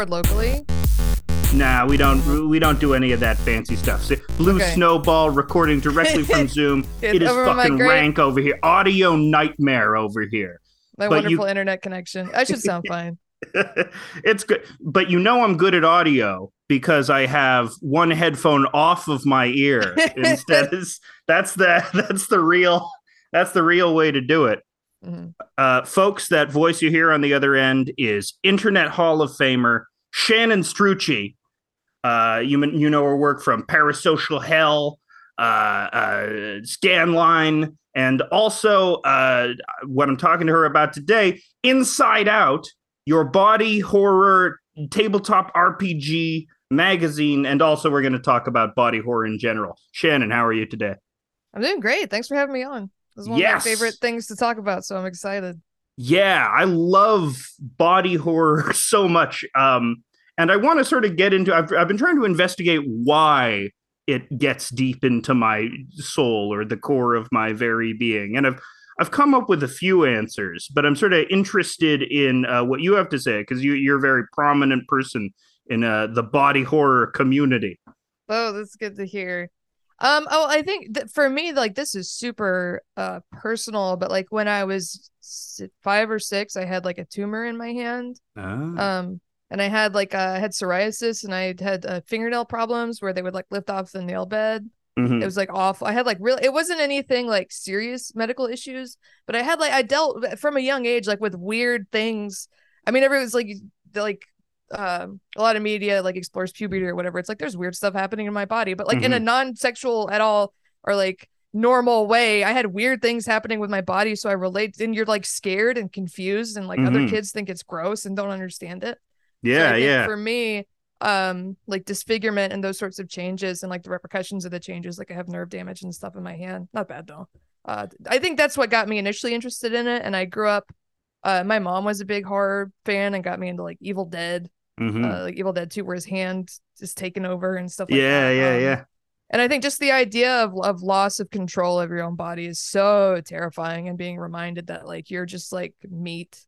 record locally. Nah, we don't. We don't do any of that fancy stuff. See, Blue Okay. Snowball recording directly from Zoom. It's it is fucking rank over here. Audio nightmare over here. My But you- wonderful internet connection. I should sound fine. it's good, but you know I'm good at audio because I have one headphone off of my ear instead. Is that's the that's the real that's the real way to do it. Mhm. Uh, folks, that voice you hear on the other end is Internet Hall of Famer Shannon Strucci. Uh, you you know her work from Parasocial Hell, uh, uh, Scanline, and also uh, what I'm talking to her about today, Inside Out, your body horror tabletop RPG magazine, and also we're going to talk about body horror in general. Shannon, how are you today? I'm doing great. Thanks for having me on. This is one Yes. of my favorite things to talk about, so I'm excited. Yeah, I love body horror so much. Um, and I want to sort of get into I've, I've been trying to investigate why it gets deep into my soul or the core of my very being. And I've I've come up with a few answers, but I'm sort of interested in uh, what you have to say because you, you're a very prominent person in uh, the body horror community. Oh, that's good to hear. Um, oh, I think that for me, like this is super uh personal, but like when I was five or six, I had like a tumor in my hand. Ah. Um, and I had like uh, I had psoriasis and I had uh, fingernail problems where they would like lift off the nail bed. Mhm. It was like awful. I had like real. it wasn't anything like serious medical issues, but I had like I dealt from a young age like with weird things. I mean, everyone's like like um a lot of media like explores puberty or whatever. It's like there's weird stuff happening in my body, but like in a non-sexual at all or like normal way. I had weird things happening with my body, so I relate. And you're like scared and confused, and like other Mhm. kids think it's gross and don't understand it. So yeah, think yeah. For me, um, like disfigurement and those sorts of changes and like the repercussions of the changes, like I have nerve damage and stuff in my hand. Not bad though. Uh, I think that's what got me initially interested in it. And I grew up. Uh, my mom was a big horror fan and got me into like Evil Dead, Mhm. uh, like Evil Dead 2, where his hand is taken over and stuff like yeah, that. yeah, Um, yeah. And I think just the idea of of loss of control of your own body is so terrifying, and being reminded that like you're just like meat,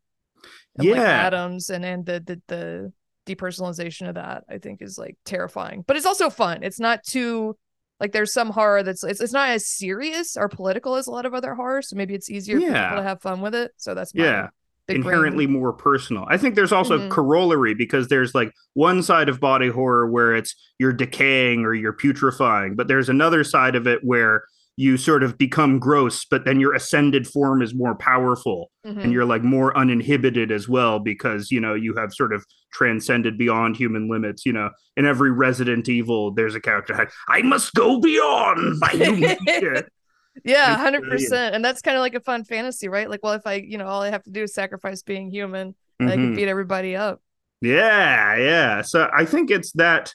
and, like, Yeah. atoms, and and the the the depersonalization of that I think is like terrifying. But it's also fun. It's not too like there's some horror that's it's it's not as serious or political as a lot of other horror, so maybe it's easier for Yeah. people to have fun with it. So that's Yeah. brain. inherently more personal. I think there's also Mhm. corollary because there's like one side of body horror where it's you're decaying or you're putrefying, but there's another side of it where you sort of become gross, but then your ascended form is more powerful Mhm. and you're like more uninhibited as well because you know you have sort of transcended beyond human limits. You know, in every Resident Evil, there's a character I must go beyond my human. Yeah. Hundred percent. And that's kind of like a fun fantasy, right? Like, well, if I, you know, all I have to do is sacrifice being human, and I can beat everybody up. Yeah, yeah. So I think it's that.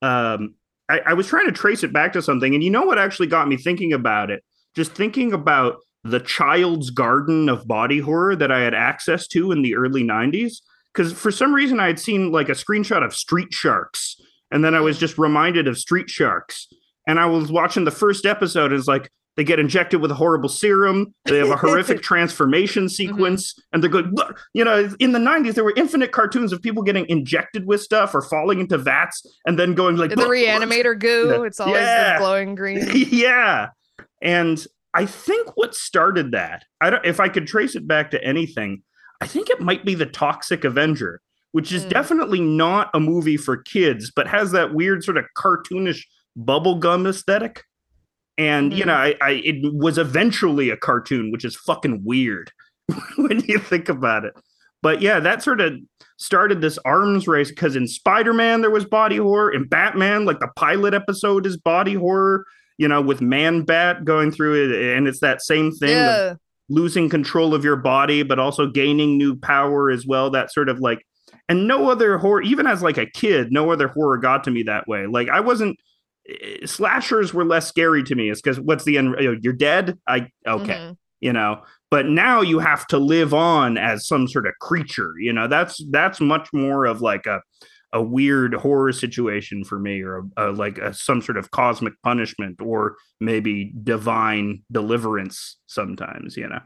Um, I, I was trying to trace it back to something, and you know what actually got me thinking about it? Just thinking about the child's garden of body horror that I had access to in the early 90s. Because for some reason, I had seen like a screenshot of Street Sharks, and then I was mm. just reminded of Street Sharks. And I was watching the first episode, and it's like, they get injected with a horrible serum. They have a horrific transformation sequence, and they're good. "Look," You know, in the '90s, there were infinite cartoons of people getting injected with stuff or falling into vats, and then going like the reanimator goo, Yeah. it's always Yeah. glowing green. yeah, and I think what started that, I don't. If I could trace it back to anything, I think it might be the Toxic Avenger, which is Mm. definitely not a movie for kids, but has that weird sort of cartoonish bubblegum aesthetic. And you Mhm. know, I, I it was eventually a cartoon, which is fucking weird when you think about it. But yeah, that sort of started this arms race because in Spider-Man there was body horror, in Batman, like the pilot episode is body horror, you know, with Man Bat going through it, and it's that same thing of Yeah, losing control of your body, but also gaining new power as well. That sort of like, and no other horror, even as like a kid, no other horror got to me that way. Like I wasn't. Eh, Slashers were less scary to me. It's because what's the end? You're dead. I okay, mhm. you know. But now you have to live on as some sort of creature. You know, that's that's much more of like a a weird horror situation for me, or a, a, like a, some sort of cosmic punishment, or maybe divine deliverance. Sometimes, you know.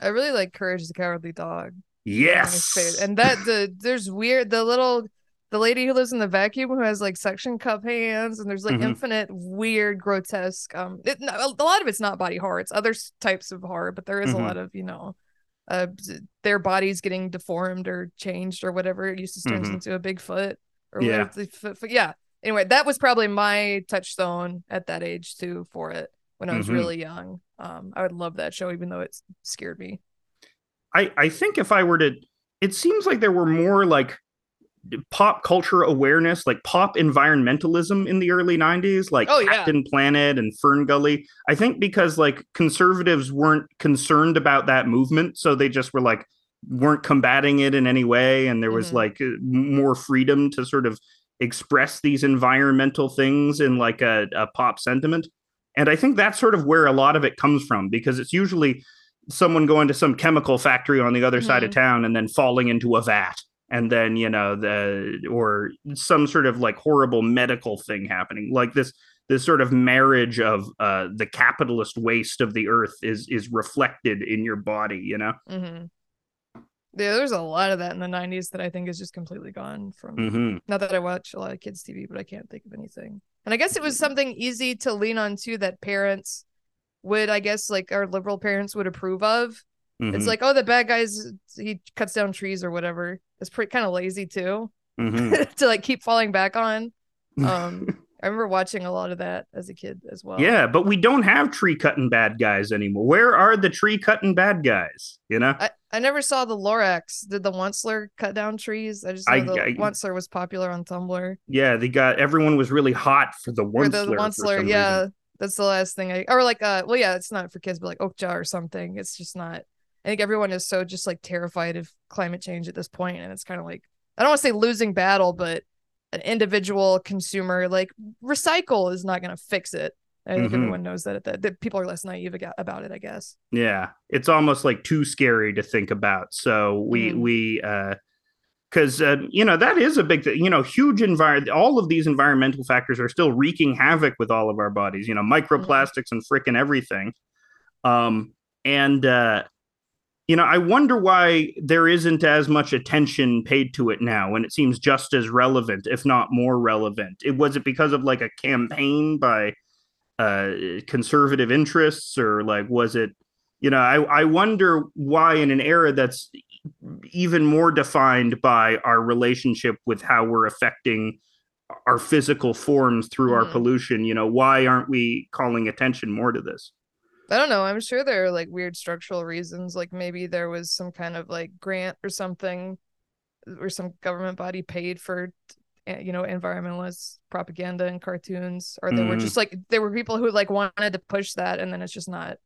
I really like Courage the Cowardly Dog. Yes. And that the there's weird the little the lady who lives in the vacuum who has like suction cup hands and there's like Mhm. infinite weird grotesque um it, a lot of it's not body horror it's other types of horror but there is Mhm. a lot of you know uh their bodies getting deformed or changed or whatever it used to turns Mhm. into a bigfoot or Yeah. whatever the f- f- yeah anyway that was probably my touchstone at that age too for it when i was Mhm. really young um i would love that show even though it scared me I I think if I were to, it seems like there were more like pop culture awareness, like pop environmentalism in the early '90s, like Oh, yeah. Captain Planet and Fern Gully. I think because like conservatives weren't concerned about that movement, so they just were like weren't combating it in any way, and there was Mhm. like uh, more freedom to sort of express these environmental things in like a, a pop sentiment. And I think that's sort of where a lot of it comes from because it's usually someone going to some chemical factory on the other side of town and then falling into a vat and then you know the or some sort of like horrible medical thing happening like this this sort of marriage of uh the capitalist waste of the earth is is reflected in your body you know hmm yeah there's a lot of that in the 90s that i think is just completely gone from mm-hmm. Not that I watch a lot of kids' TV, but I can't think of anything. And I guess it was something easy to lean on too that parents would, I guess, like our liberal parents would approve of. Mm-hmm. It's like, oh, the bad guy's he cuts down trees or whatever. It's pretty kind of lazy too Mhm. to like keep falling back on. Um, I remember watching a lot of that as a kid as well. yeah but we don't have tree cutting bad guys anymore where are the tree cutting bad guys you know I, I never saw the Lorax. Did the Onceler cut down trees? I just know I- the I- Onceler was popular on Tumblr. yeah they got everyone was really hot for the one the, the Onceler, yeah. That's the last thing I or like uh well yeah, it's not for kids, but like Okja or something. It's just not I think everyone is so just like terrified of climate change at this point, and it's kind of like I don't want to say losing battle, but an individual consumer like recycle is not going to fix it. I think Mhm. everyone knows that, that that people are less naive about it. I guess. Yeah, it's almost like too scary to think about. So we Mhm. we uh because uh, you know that is a big thing. You know, huge environment. All of these environmental factors are still wreaking havoc with all of our bodies. You know, microplastics and frickin' everything. Um, and uh, you know, I wonder why there isn't as much attention paid to it now when it seems just as relevant, if not more relevant. It was it because of like a campaign by uh conservative interests or like was it you know i i wonder why in an era that's even more defined by our relationship with how we're affecting our physical forms through our Mhm. pollution you know why aren't we calling attention more to this I don't know. I'm sure there are like weird structural reasons. Like maybe there was some kind of like grant or something, or some government body paid for, uh, you know, environmentalist propaganda and cartoons, or there were Mhm. just like there were people who like wanted to push that, and then it's just not.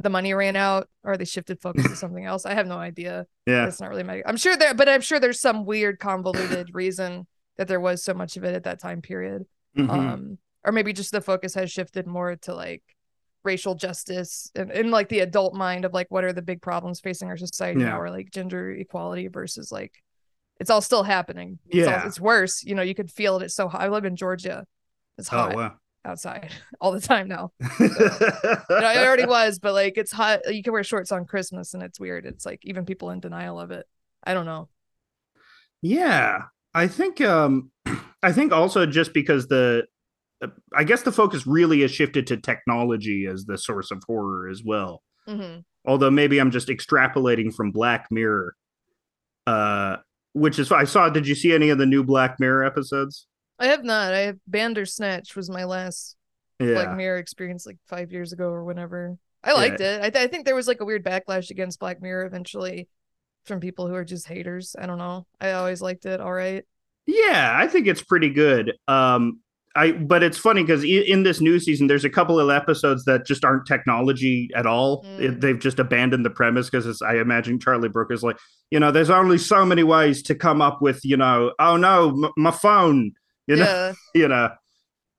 The money ran out, or they shifted focus to something else. I have no idea. yeah it's not really my. I'm sure there, but I'm sure there's some weird convoluted reason that there was so much of it at that time period Mhm. um or maybe just the focus has shifted more to like racial justice and in like the adult mind of like what are the big problems facing our society Yeah. now or like gender equality versus like it's all still happening. It's, all- Yeah. it's worse. You know you could feel it. It's so hot. I live in georgia. It's oh hot wow. outside all the time now. You know, it already was but like it's hot. You can wear shorts on christmas and it's weird. It's like even people in denial of it. I don't know. Yeah, I think um I think also just because the I guess the focus really has shifted to technology as the source of horror as well. hmm Although maybe I'm just extrapolating from Black Mirror. Uh which is I saw did you see any of the new Black Mirror episodes? i have not i have bandersnatch was my last Yeah. Black Mirror experience like five years ago or whenever. I liked it. I, th- I think there was like a weird backlash against Black Mirror eventually from people who are just haters. I don't know. I always liked it. All right. Yeah, I think it's pretty good. Um, I but it's funny because in this new season, there's a couple of episodes that just aren't technology at all. Mm. It, they've just abandoned the premise because I imagine Charlie Brooker is like, you know, there's only so many ways to come up with, you know, oh no, m- my phone, you know, yeah. you know.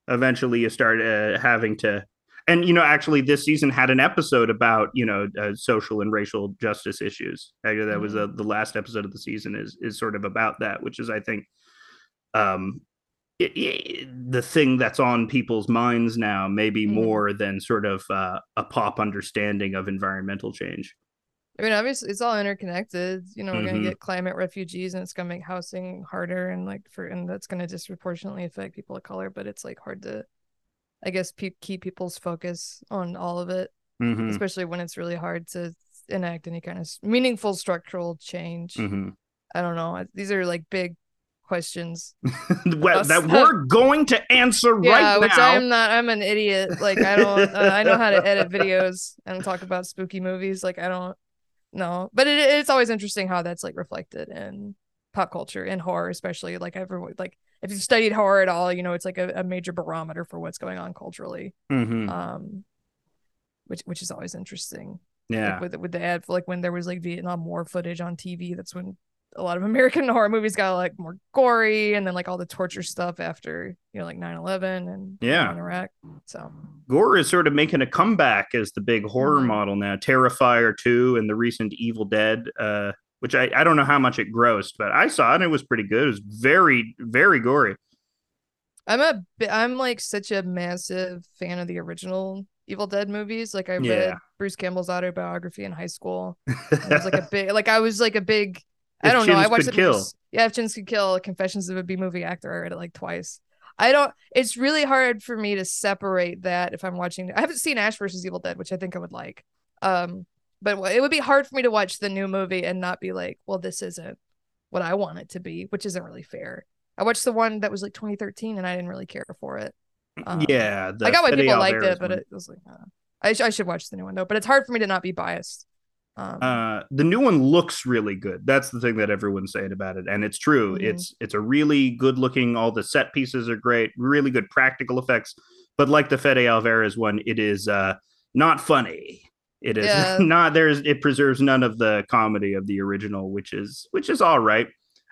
Eventually, you start uh, having to, and you know, actually, this season had an episode about you know uh, social and racial justice issues. Actually, that was Mhm. uh, the last episode of the season is is sort of about that, which is I think um i i the thing that's on people's minds now maybe Mhm. more than sort of uh, a pop understanding of environmental change I mean, obviously, it's all interconnected. You know, we're Mhm. gonna get climate refugees, and it's gonna make housing harder, and like for, and that's gonna disproportionately affect people of color. But it's like hard to, I guess, pe- keep people's focus on all of it, Mhm, especially when it's really hard to enact any kind of meaningful structural change. mhm. I don't know. These are like big questions. well, that we're going to answer yeah, right which now. I'm not. I'm an idiot. Like I don't. uh, I know how to edit videos and talk about spooky movies. Like I don't know, but it, it's always interesting how that's like reflected in pop culture and horror, especially like everyone. Like if you've studied horror at all, you know it's like a, a major barometer for what's going on culturally. Mhm, Um, which which is always interesting. Yeah. Like with with the ad, like when there was like Vietnam War footage on TV, that's when a lot of American horror movies got like more gory, and then like all the torture stuff after you know like 9-11 and Yeah. Iraq. So Gore is sort of making a comeback as the big horror Mhm. model now. Terrifier 2 and the recent Evil Dead, uh, which I, I don't know how much it grossed, but I saw it and it was pretty good. It was very, very gory. I'm a I'm like such a massive fan of the original Evil Dead movies. Like I read Yeah. Bruce Campbell's autobiography in high school. I was like a big like I was like a big I don't know. I watched Kill. movies- Yeah, if Chins could kill, Confessions of a B movie actor. I read it like twice. I don't. It's really hard for me to separate that if I'm watching. I haven't seen Ash versus Evil Dead, which I think I would like. Um, but it would be hard for me to watch the new movie and not be like, well, this isn't what I want it to be, which isn't really fair. I watched the one that was like 2013 and I didn't really care for it. Um, yeah. I got why people liked it, but it was like, uh, I, sh- I should watch the new one though. But it's hard for me to not be biased. Um, uh the new one looks really good that's the thing that everyone's saying about it and it's true Mhm. it's it's a really good looking all the set pieces are great really good practical effects but like the fede alvarez one it is uh not funny it is Yeah. not there's it preserves none of the comedy of the original which is which is all right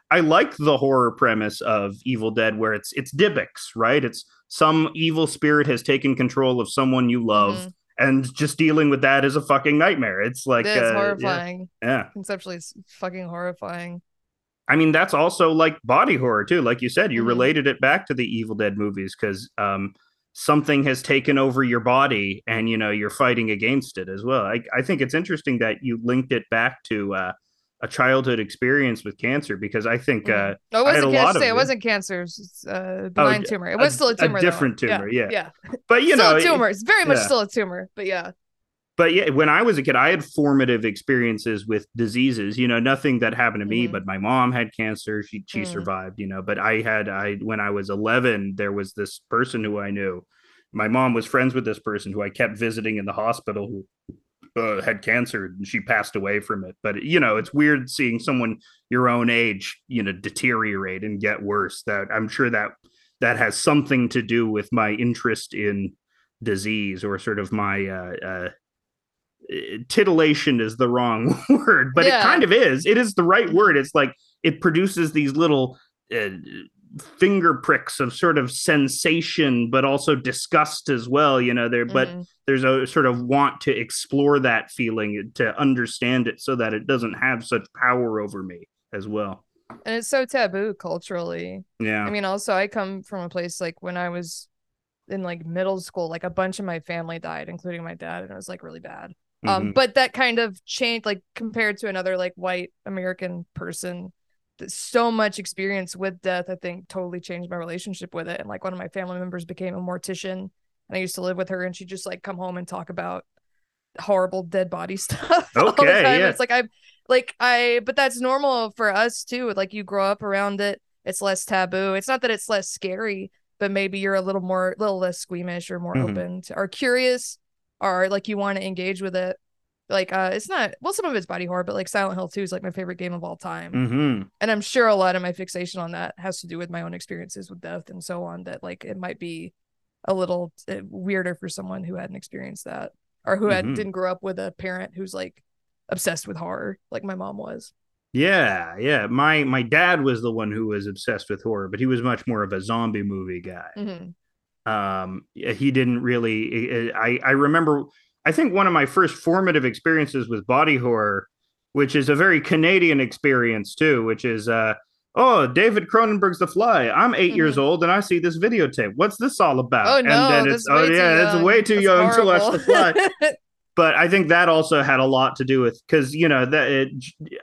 i like the horror premise of evil dead where it's it's Dybbuk's, right it's some evil spirit has taken control of someone you love mhm. And just dealing with that is a fucking nightmare it's like it's uh, yeah, horrifying. yeah Conceptually, it's fucking horrifying. I mean, that's also like body horror too. Like you said, you Mhm. related it back to the Evil Dead movies because um, something has taken over your body, and you know you're fighting against it as well. I, I think it's interesting that you linked it back to uh, a childhood experience with cancer because I think uh, No, it I had wasn't a lot cancer. of It it. wasn't cancer. It was uh, benign d- tumor. It a- was still a a tumor. though. different tumor, yeah. yeah. but you still know, a tumor. It's very much yeah. still a tumor. But yeah, but yeah, when I was a kid, I had formative experiences with diseases. You know, nothing that happened to me, Mhm. but my mom had cancer. She she Mm. survived. You know, but I had I when I was eleven, there was this person who I knew. My mom was friends with this person who I kept visiting in the hospital who uh, had cancer and she passed away from it. But you know, it's weird seeing someone your own age, you know, deteriorate and get worse. That I'm sure that that has something to do with my interest in disease or sort of my uh, uh, titillation is the wrong word, but Yeah. it kind of is. It is the right word. It's like it produces these little uh, finger pricks of sort of sensation, but also disgust as well. You know, there, but Mhm. there's a sort of want to explore that feeling to understand it so that it doesn't have such power over me as well. and it's so taboo culturally. Yeah. I mean, also I come from a place like when I was in like middle school, like a bunch of my family died, including my dad, and it was like really bad. Um, Mhm. but that kind of changed, like compared to another like white American person, so much experience with death, I think totally changed my relationship with it. And like one of my family members became a mortician, and I used to live with her, and she'd just like come home and talk about horrible dead body stuff. all the Okay, time. yeah. It's like I, like I, but that's normal for us too. Like you grow up around it, it's less taboo. It's not that it's less scary, but maybe you're a little more, a little less squeamish or more Mhm. open to, or curious, or like you want to engage with it. Like uh, it's not well, some of it's body horror, but like Silent Hill 2 is like my favorite game of all time, Mhm. and I'm sure a lot of my fixation on that has to do with my own experiences with death and so on. That like it might be a little uh, weirder for someone who hadn't experienced that or who had Mhm. didn't grow up with a parent who's like obsessed with horror, like my mom was. Yeah, yeah. My my dad was the one who was obsessed with horror, but he was much more of a zombie movie guy. Mhm. um he didn't really i i remember i think one of my first formative experiences with body horror which is a very canadian experience too which is uh oh david cronenberg's the fly i'm 8 years Mhm. old and i see this videotape what's this all about Oh no, and then it's oh yeah too it's way too That's young to watch the fly but I think that also had a lot to do with because you know that it,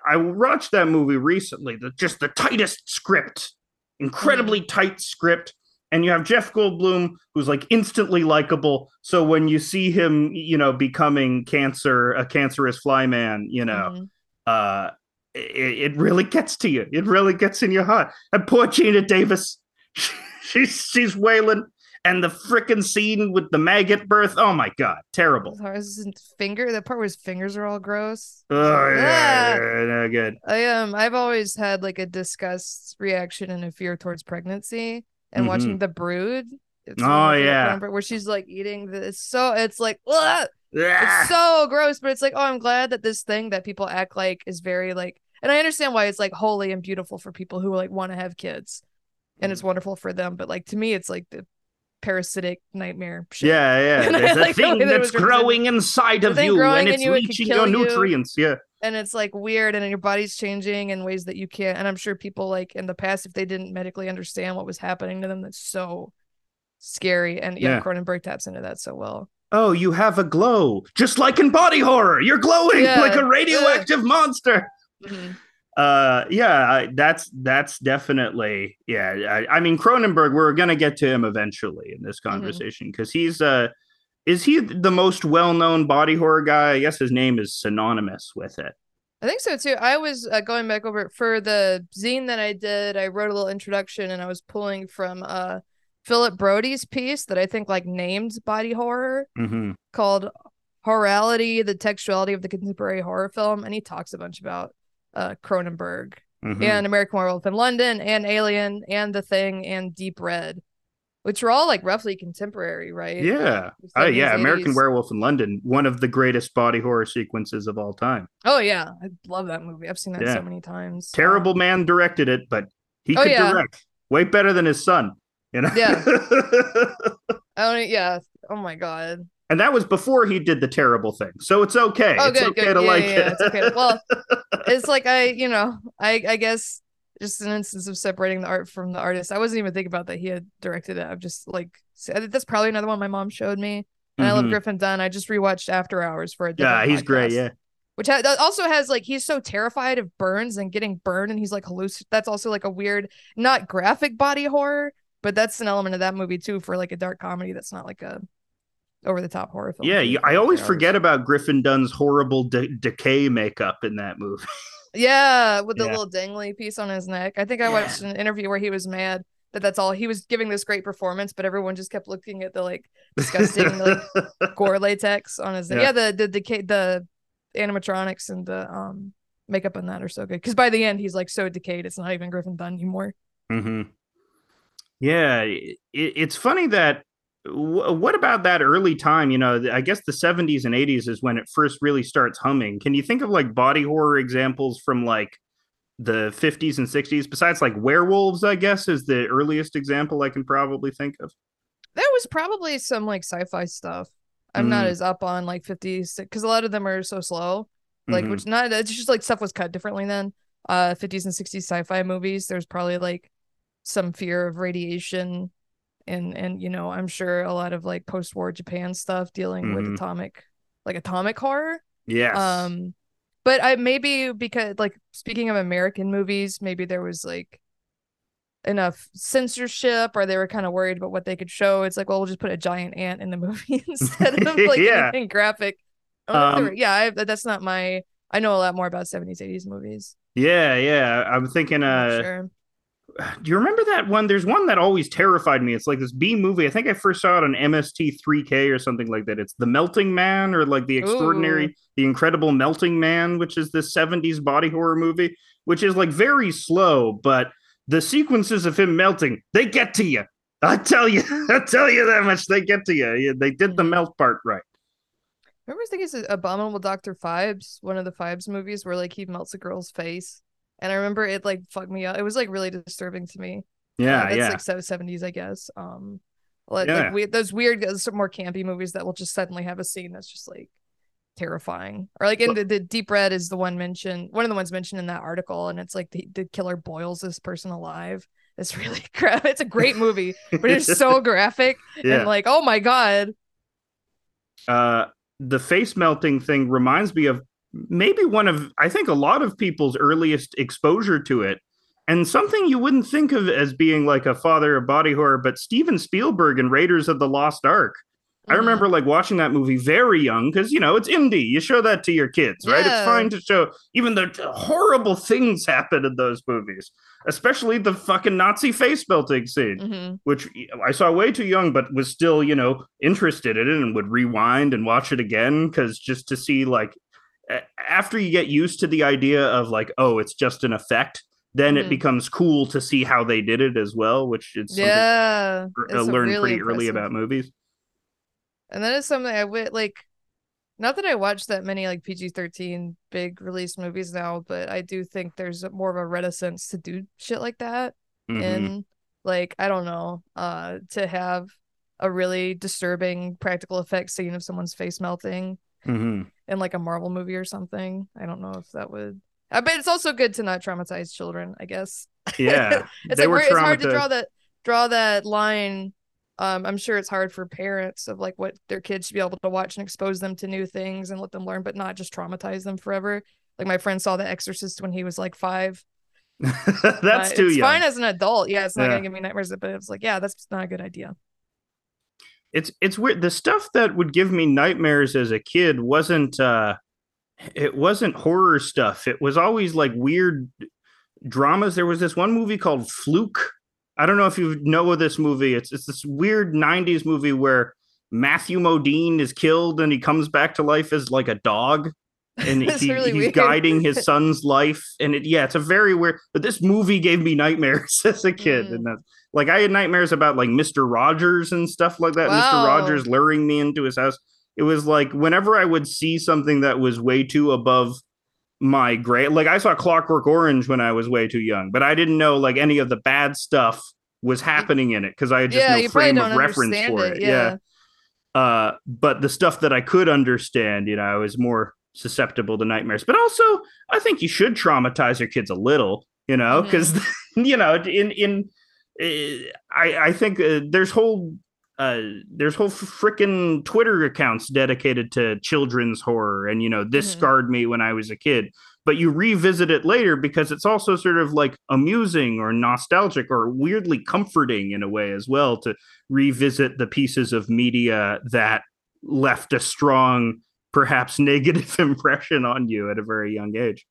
I watched that movie recently. The just the tightest script, incredibly mm-hmm. tight script, and you have Jeff Goldblum who's like instantly likable. So when you see him, you know, becoming cancer, a cancerous fly man, you know, mm-hmm. uh, it, it, really gets to you. It really gets in your heart. And poor Geena Davis, she's she's wailing and the freaking scene with the maggot birth. Oh my god, terrible. His finger, the part where his fingers are all gross. Oh yeah, yeah. no good. I um, I've always had like a disgust reaction and a fear towards pregnancy, and mm-hmm. watching The Brood. oh yeah, where she's like eating this. So it's like, ugh! it's so gross. But it's like, oh, I'm glad that this thing that people act like is very like, and I understand why it's like holy and beautiful for people who like want to have kids and it's mm. wonderful for them. But like to me, it's like the parasitic nightmare shit. Yeah, yeah. There's a like thing that's growing inside of you and it's leaching your nutrients. You. Yeah. And it's like weird and your body's changing in ways that you can't. And I'm sure people like in the past, if they didn't medically understand what was happening to them, that's so scary. And yeah, yeah. Cronenberg taps into that so well. Oh, you have a glow, just like in body horror. You're glowing yeah. like a radioactive monster. Mm-hmm uh yeah that's that's definitely yeah I, I, mean cronenberg we're gonna get to him eventually in this mm-hmm. conversation because mm-hmm. he's uh is he the most well-known body horror guy i guess his name is synonymous with it i think so too i was uh, going back over for the zine that i did i wrote a little introduction and i was pulling from uh philip brophy's piece that i think like named body horror mm-hmm. called horrality the textuality of the contemporary horror film and he talks a bunch about uh, Cronenberg mm-hmm. and American Werewolf in London and Alien and The Thing and Deep Red, which are all like roughly contemporary, right? Yeah. Oh, yeah. 80s. American Werewolf in London, one of the greatest body horror sequences of all time. Oh, yeah. I love that movie. I've seen that yeah. so many times. Terrible um, man directed it, but he oh, could yeah. direct way better than his son. You know? Yeah. oh, yeah. Oh, my God and that was before he did the terrible thing. So it's okay. Oh, it's good, okay good. to yeah, like it. It's okay. Well, it's like I, you know, I I guess just an instance of separating the art from the artist. I wasn't even thinking about that he had directed it. I'm just like that's probably another one my mom showed me. And mm-hmm. I love mm-hmm. Griffin Dunne. I just rewatched After Hours for a yeah. He's podcast, great. Yeah. Which ha- also has like he's so terrified of burns and getting burned, and he's like halluc. That's also like a weird, not graphic body horror, but that's an element of that movie too for like a dark comedy. That's not like a over the top horror film. Yeah, I always forget about Griffin Dunne's horrible de- decay makeup in that movie. yeah, with the yeah. little dangly piece on his neck. I think I yeah. watched an interview where he was mad that that's all he was giving this great performance, but everyone just kept looking at the like disgusting like gore latex on his. Yeah, yeah the the decay the animatronics and the um makeup on that are so good because by the end he's like so decayed it's not even Griffin Dunne anymore. Mm-hmm. Yeah, it, it's funny that what about that early time you know i guess the 70s and 80s is when it first really starts humming can you think of like body horror examples from like the 50s and 60s besides like werewolves i guess is the earliest example i can probably think of there was probably some like sci-fi stuff i'm mm. not as up on like 50s because a lot of them are so slow like mm-hmm. which not it's just like stuff was cut differently then uh 50s and 60s sci-fi movies there's probably like some fear of radiation and and you know i'm sure a lot of like post-war japan stuff dealing mm-hmm. with atomic like atomic horror. Yeah um but i maybe because like speaking of american movies maybe there was like enough censorship or they were kind of worried about what they could show. It's like well we'll just put a giant ant in the movie instead of like yeah. anything graphic. Um, were, yeah I, that's not my i know a lot more about 70s 80s movies. Yeah yeah i'm thinking uh sure do you remember that one? There's one that always terrified me. It's like this B movie. I think I first saw it on MST3K or something like that. It's The Melting Man or like The Extraordinary, Ooh. The Incredible Melting Man, which is the 70s body horror movie, which is like very slow, but the sequences of him melting, they get to you. I tell you, I tell you that much. They get to you. They did the mm-hmm. melt part right. Remember, I think it's Abominable Doctor Phibes, one of the Phibes movies where like he melts a girl's face and I remember it like fucked me up. It was like really disturbing to me. Yeah, uh, that's yeah. like so seventies, I guess. Um, like, yeah. like we, those weird, those more campy movies that will just suddenly have a scene that's just like terrifying. Or like in the, the Deep Red is the one mentioned, one of the ones mentioned in that article, and it's like the, the killer boils this person alive. It's really crap. It's a great movie, but it's so graphic yeah. and like, oh my god. Uh, the face melting thing reminds me of maybe one of I think a lot of people's earliest exposure to it and something you wouldn't think of as being like a father of body horror, but Steven Spielberg and Raiders of the Lost Ark. Mm-hmm. I remember like watching that movie very young because you know it's Indy. You show that to your kids, right? Yeah. It's fine to show even the horrible things happen in those movies, especially the fucking Nazi face melting scene, mm-hmm. which I saw way too young, but was still you know interested in it and would rewind and watch it again because just to see like after you get used to the idea of like oh it's just an effect then mm-hmm. it becomes cool to see how they did it as well, which is yeah, I learned really pretty impressive. early about movies. And that is something I would like. Not that I watch that many like PG thirteen big release movies now, but I do think there's more of a reticence to do shit like that. Mm-hmm. And like I don't know, uh, to have a really disturbing practical effect scene of someone's face melting mm-hmm. In like a Marvel movie or something. I don't know if that would uh, but it's also good to not traumatize children, I guess. Yeah, it's like it's hard to draw that draw that line. Um, I'm sure it's hard for parents of like what their kids should be able to watch and expose them to new things and let them learn, but not just traumatize them forever. Like my friend saw The Exorcist when he was like five. that's too it's young. fine as an adult. Yeah, it's not yeah. gonna give me nightmares, but it was like, yeah, that's not a good idea. It's it's weird. The stuff that would give me nightmares as a kid wasn't uh it wasn't horror stuff. It was always like weird dramas. There was this one movie called Fluke. I don't know if you know of this movie. It's it's this weird 90s movie where Matthew Modine is killed and he comes back to life as like a dog. And he, really he's weird. guiding his son's life. And it, yeah, it's a very weird, but this movie gave me nightmares as a kid. Mm. And that, like I had nightmares about like Mr. Rogers and stuff like that. Wow. Mr. Rogers luring me into his house it was like whenever I would see something that was way too above my grade, like I saw Clockwork Orange when I was way too young, but I didn't know like any of the bad stuff was happening in it because I had just yeah, no frame of reference for it. it. Yeah. yeah. Uh, but the stuff that I could understand, you know, I was more susceptible to nightmares. But also, I think you should traumatize your kids a little, you know, because mm-hmm. you know, in in I I think uh, there's whole uh, there's whole freaking Twitter accounts dedicated to children's horror, and you know this mm-hmm. scarred me when I was a kid. But you revisit it later because it's also sort of like amusing or nostalgic or weirdly comforting in a way as well to revisit the pieces of media that left a strong, perhaps negative impression on you at a very young age.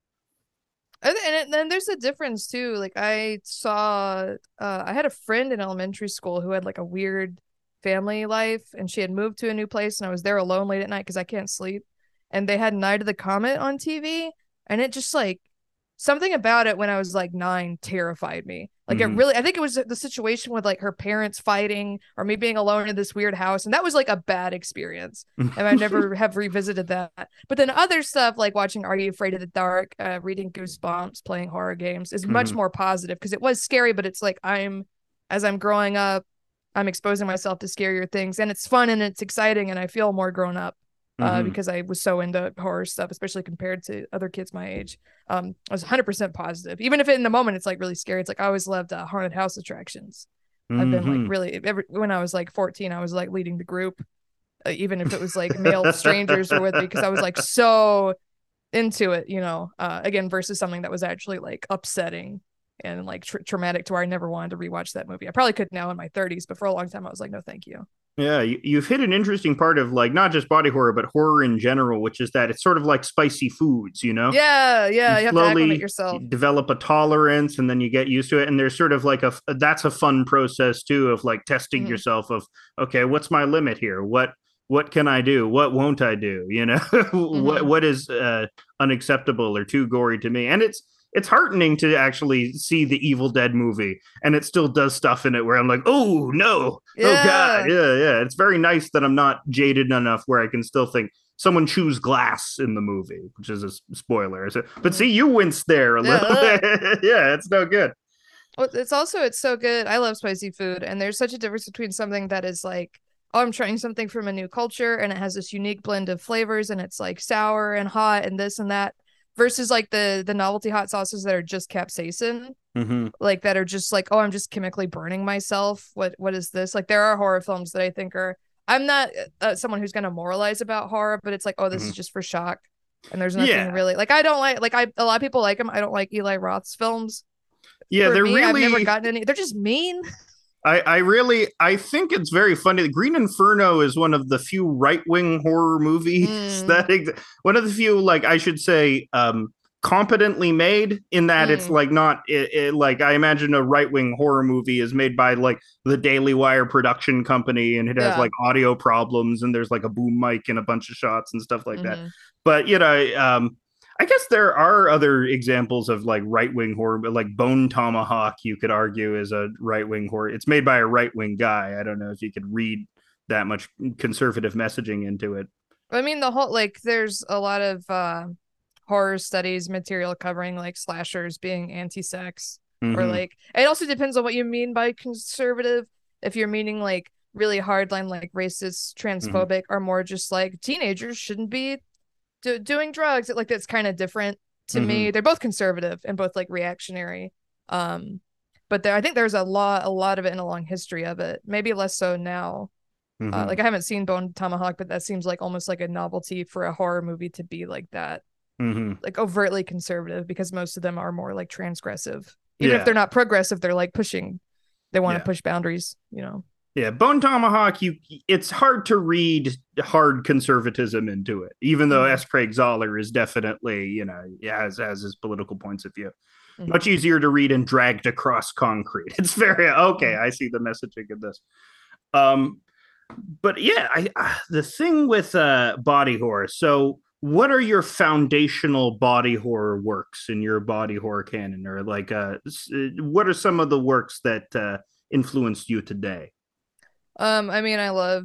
And then there's a difference too. Like I saw, uh, I had a friend in elementary school who had like a weird family life and she had moved to a new place and I was there alone late at night because I can't sleep. And they had Night of the Comet on TV. And it just like something about it when I was like nine terrified me. Like mm-hmm. it really, I think it was the situation with like her parents fighting or me being alone in this weird house. And that was like a bad experience. and I never have revisited that. But then other stuff like watching Are You Afraid of the Dark, uh, reading Goosebumps, playing horror games is much mm-hmm. more positive because it was scary, but it's like I'm, as I'm growing up, I'm exposing myself to scarier things and it's fun and it's exciting and I feel more grown up uh, mm-hmm. because I was so into horror stuff, especially compared to other kids my age. Um, I was 100% positive, even if in the moment it's like really scary. It's like I always loved uh, haunted house attractions. Mm-hmm. I've been like mm-hmm. really every, when I was like 14, I was like leading the group, uh, even if it was like male strangers were with me because I was like so into it, you know. Uh, again, versus something that was actually like upsetting and like tra- traumatic to where I never wanted to rewatch that movie. I probably could now in my 30s, but for a long time I was like, no, thank you. Yeah, you, have hit an interesting part of like not just body horror, but horror in general, which is that it's sort of like spicy foods, you know? Yeah, yeah. You, you slowly yourself. develop a tolerance, and then you get used to it. And there's sort of like a that's a fun process too of like testing mm-hmm. yourself of okay, what's my limit here? What what can I do? What won't I do? You know, mm-hmm. what what is uh, unacceptable or too gory to me? And it's it's heartening to actually see the Evil Dead movie, and it still does stuff in it where I'm like, oh no, oh, yeah. oh god, yeah, yeah. It's very nice that I'm not jaded enough where I can still think someone chews glass in the movie, which is a spoiler. It? But see, you winced there a little. Yeah, yeah it's no good. Well, it's also it's so good. I love spicy food, and there's such a difference between something that is like oh, I'm trying something from a new culture and it has this unique blend of flavors and it's like sour and hot and this and that versus like the the novelty hot sauces that are just capsaicin mm-hmm. like that are just like oh i'm just chemically burning myself what what is this like there are horror films that i think are I'm not uh, someone who's gonna moralize about horror, but it's like, oh, this Mhm. is just for shock, and there's nothing Yeah. really like I don't like like I a lot of people like them. I don't like Eli Roth's films. Yeah, For they're me, I've never gotten any. They're just mean. I, I really I think it's very funny. The Green Inferno is one of the few right wing horror movies Mm. that ex- one of the few like I should say um competently made in that it's Mm. like not it, it, like I imagine a right wing horror movie is made by like the Daily Wire production company and it has Yeah. like audio problems and there's like a boom mic and a bunch of shots and stuff like that. Mhm. But you know, um, I guess there are other examples of like right wing horror, but like Bone Tomahawk, you could argue is a right wing horror. It's made by a right wing guy. I don't know if you could read that much conservative messaging into it. I mean, the whole like there's a lot of uh, horror studies material covering like slashers being anti-sex or Mhm. like it also depends on what you mean by conservative. If you're meaning like really hardline, like racist, transphobic, or more just like teenagers shouldn't be do- doing drugs. Like that's kind of different to me. They're both conservative and both like reactionary. Um, but there, I think there's a lot, a lot of it in a long history of it. Maybe less so now. Uh, Mhm. like I haven't seen Bone Tomahawk, but that seems like almost like a novelty for a horror movie to be like that, Mhm. like overtly conservative, because most of them are more like transgressive. Even Yeah. if they're not progressive, they're like pushing. They want to Yeah. push boundaries, you know. Yeah, Bone Tomahawk, you it's hard to read hard conservatism into it, even though Mhm. S. Craig Zahler is definitely, you know, has has his political points of view. Mhm. Much easier to read and dragged across concrete. It's very okay. I see the messaging of this. Um, but yeah, I uh, the thing with uh body horror. So, what are your foundational body horror works in your body horror canon, or like uh, uh, what are some of the works that uh, influenced you today? Um, I mean, I love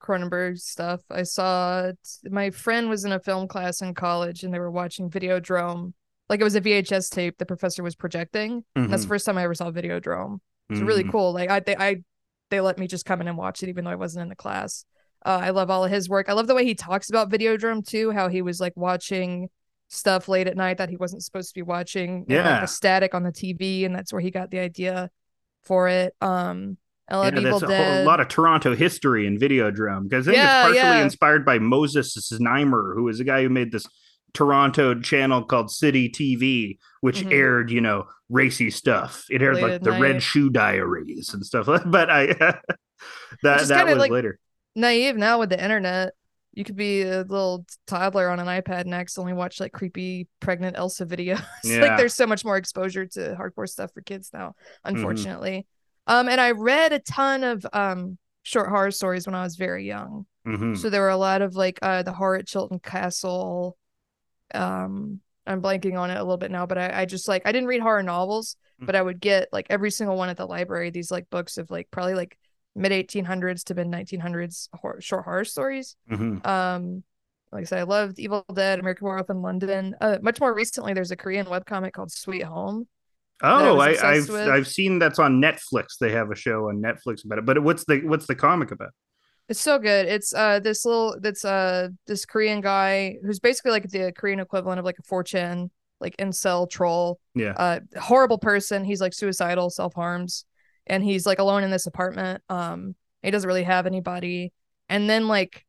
Cronenberg stuff. I saw it, my friend was in a film class in college, and they were watching Videodrome. Like it was a VHS tape the professor was projecting. And That's the first time I ever saw Videodrome. It's really Mhm. cool. Like I, they, I, they let me just come in and watch it, even though I wasn't in the class. Uh, I love all of his work. I love the way he talks about Videodrome too. How he was like watching stuff late at night that he wasn't supposed to be watching. like, Yeah. the static on the TV, and that's where he got the idea for it. Um, I love Yeah, Evil that's a, whole, Dead. lot of Toronto history in Videodrome because I think Yeah, it's partially yeah. inspired by Moses Znaimer, who is a guy who made this Toronto channel called City TV, which Mhm. aired, you know, racy stuff. It aired Late like the Red. Shoe Diaries and stuff. But I that that was like- later. naive now with the internet. You could be a little toddler on an iPad and accidentally watch like creepy pregnant Elsa videos. Yeah. like there's so much more exposure to hardcore stuff for kids now, unfortunately. Um, and I read a ton of um short horror stories when I was very young. Mhm. So there were a lot of like uh the horror at Chilton Castle. Um, I'm blanking on it a little bit now, but I, I just like I didn't read horror novels, Mm. but I would get like every single one at the library, these like books of like probably like mid 1800s to mid 1900s horror, short horror stories. Mhm. Um, like I said, I loved Evil Dead, American Werewolf in London. Uh, much more recently, there's a Korean webcomic called Sweet Home. Oh, I, I've with. I've seen that's on Netflix. They have a show on Netflix about it. But what's the what's the comic about? It's so good. It's uh this little that's uh this Korean guy who's basically like the Korean equivalent of like a 4chan, like incel troll. Yeah. Uh horrible person. He's like suicidal, self-harms, and he's like alone in this apartment. Um he doesn't really have anybody. And then like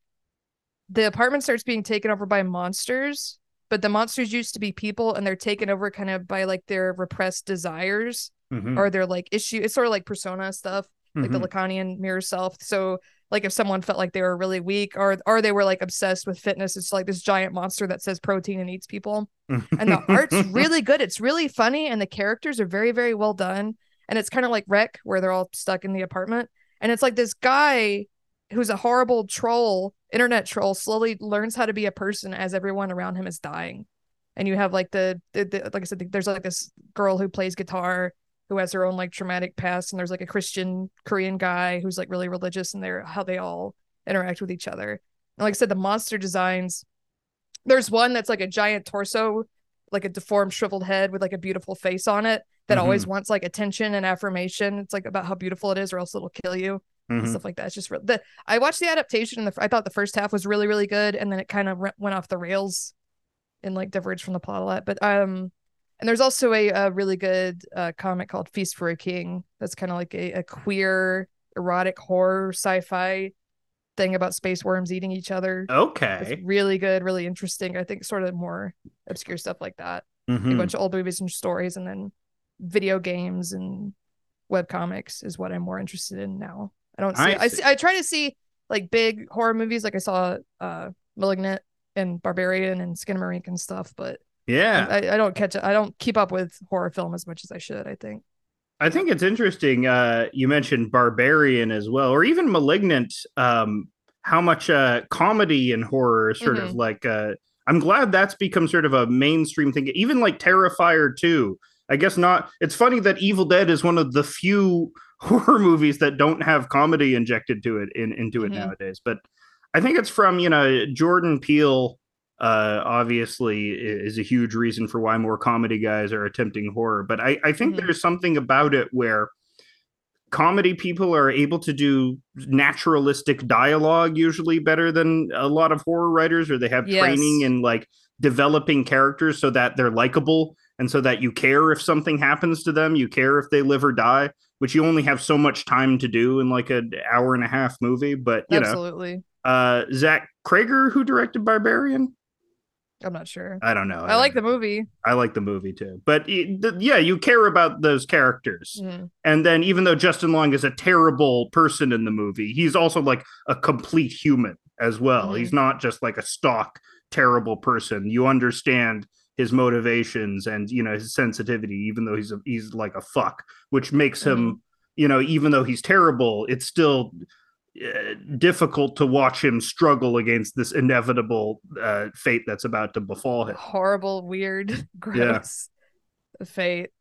the apartment starts being taken over by monsters, but the monsters used to be people and they're taken over kind of by like their repressed desires Mhm. or their like issue. It's sort of like persona stuff like the Mhm. Lacanian mirror self. So like if someone felt like they were really weak or or they were like obsessed with fitness, it's like this giant monster that says protein and eats people. And the art's really good. It's really funny and the characters are very very well done. And it's kind of like REC where they're all stuck in the apartment. And it's like this guy who's a horrible troll, internet troll, slowly learns how to be a person as everyone around him is dying. And you have like the, the, the like I said, there's like this girl who plays guitar who has her own like traumatic past, and there's like a Christian Korean guy who's like really religious, and they're how they all interact with each other. And like I said, the monster designs. There's one that's like a giant torso, like a deformed, shriveled head with like a beautiful face on it that always mm-hmm. wants like attention and affirmation. It's like about how beautiful it is, or else it'll kill you and Mhm. stuff like that. It's just re- the I watched the adaptation and the I thought the first half was really really good, and then it kind of re- went off the rails and like diverged from the plot a lot. But um, and there's also a, a really good uh, comic called Feast for a King. That's kind of like a, a queer erotic horror sci-fi thing about space worms eating each other. Okay. It's really good, really interesting. I think sort of more obscure stuff like that. Mhm. A bunch of old movies and stories, and then video games and web comics is what I'm more interested in now. I don't see. I I, see. I try to see like big horror movies, like I saw uh *Malignant* and *Barbarian* and *Skinamarink* and stuff, but Yeah. I, I don't catch. I don't keep up with horror film as much as I should. I think. I think it's interesting. Uh, you mentioned Barbarian as well, or even Malignant. Um, how much uh, comedy and horror sort of Mhm. like. Uh, I'm glad that's become sort of a mainstream thing. Even like Terrifier 2. I guess not. It's funny that Evil Dead is one of the few horror movies that don't have comedy injected to it in, into it Mhm. nowadays. But I think it's from you know Jordan Peele. Uh, obviously, is a huge reason for why more comedy guys are attempting horror. But I, I think Mhm. there's something about it where comedy people are able to do naturalistic dialogue usually better than a lot of horror writers, or they have Yes. training in like developing characters so that they're likable and so that you care if something happens to them, you care if they live or die, which you only have so much time to do in like an hour and a half movie. But you know, Absolutely. uh, Zach Cregger, who directed Barbarian, I'm not sure. I don't know. I like the movie. I like the movie too, but yeah, you care about those characters. Mhm. And then even though Justin Long is a terrible person in the movie, he's also like a complete human as well. Mhm. He's not just like a stock terrible person. You understand his motivations and you know his sensitivity, even though he's a, he's like a fuck, which makes him you know even though he's terrible, it's still uh, difficult to watch him struggle against this inevitable uh, fate that's about to befall him. Horrible, weird, gross fate.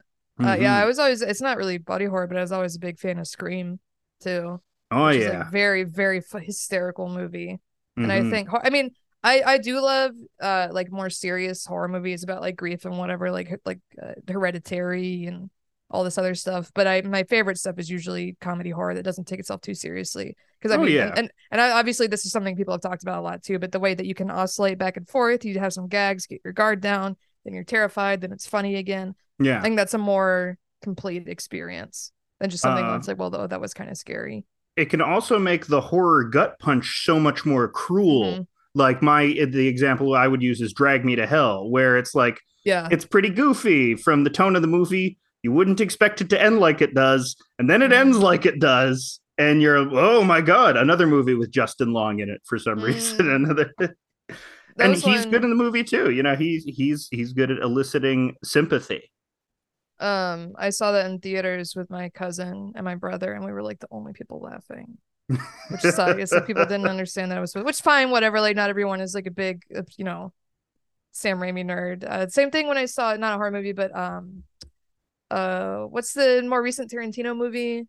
Uh, Mhm. yeah, I was always. It's not really body horror, but I was always a big fan of Scream too. oh yeah, a very, very hysterical movie. And I Mhm. think, I mean, I I do love uh like more serious horror movies about like grief and whatever, like like uh, Hereditary and all this other stuff. But I my favorite stuff is usually comedy horror that doesn't take itself too seriously. Because I Oh, mean, yeah. and and I, obviously this is something people have talked about a lot too. But the way that you can oscillate back and forth, you have some gags, get your guard down, then you're terrified, then it's funny again. yeah. I think that's a more complete experience than just something Uh, that's like, well, though that was kind of scary. it can also make the horror gut punch so much more cruel. Mhm. Like my the example I would use is Drag Me to Hell, where it's like Yeah. it's pretty goofy from the tone of the movie. You wouldn't expect it to end like it does, and then it Mhm. ends like it does, and you're oh my god, another movie with Justin Long in it for some reason. Mm. Another, and he's one- good in the movie too. You know, he's he's he's good at eliciting sympathy. Um, I saw that in theaters with my cousin and my brother, and we were like the only people laughing, which. It's like people didn't understand that I was, which fine, whatever. Like not everyone is like a big, uh, you know, Sam Raimi nerd. Uh, same thing when I saw not a horror movie, but um, uh, what's the more recent Tarantino movie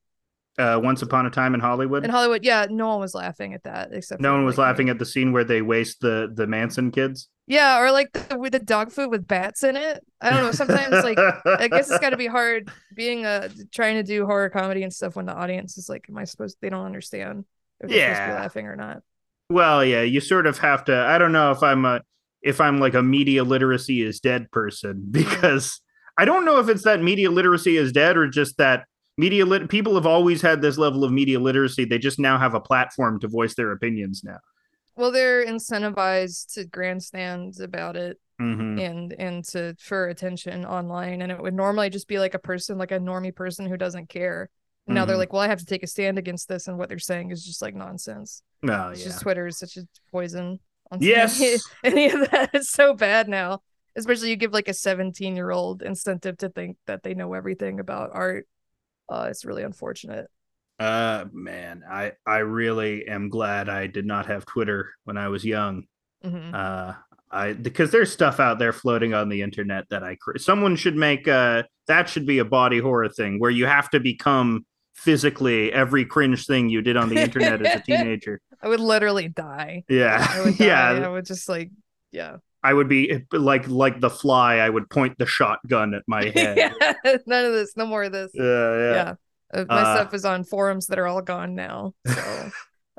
Uh, Once upon a time in Hollywood. in Hollywood? Yeah, no one was laughing at that except no one was like, laughing at the scene where they waste the the Manson kids. Yeah, or like the, with the dog food with bats in it. I don't know. Sometimes like I guess it's got to be hard being a trying to do horror comedy and stuff when the audience is like, am I supposed? They don't understand if they're supposed to Yeah. be laughing or not. Well, yeah, you sort of have to. I don't know if I'm a if I'm like a media literacy is dead person mm. because I don't know if it's that media literacy is dead or just that media lit people have always had this level of media literacy. They just now have a platform to voice their opinions now. Well, they're incentivized to grandstand about it Mhm. and and to for attention online, and it would normally just be like a person, like a normie person who doesn't care. And now they're Mhm. like, well, I have to take a stand against this, and what they're saying is just like nonsense. Oh It's yeah. just Twitter is such a poison. On Yes. any of that is so bad now. Especially you give like a 17 year old incentive to think that they know everything about art. Uh, it's really unfortunate. Uh man, I I really am glad I did not have Twitter when I was young. Mhm. uh i because there's stuff out there floating on the internet that i someone should make uh that should be a body horror thing where you have to become physically every cringe thing you did on the internet as a teenager I would literally die. yeah I would die. yeah I would just like, yeah. i would be like like the fly i would point the shotgun at my head yeah. None of this. No more of this. yeah yeah, Yeah. Uh, my Uh, stuff is on forums that are all gone now. So,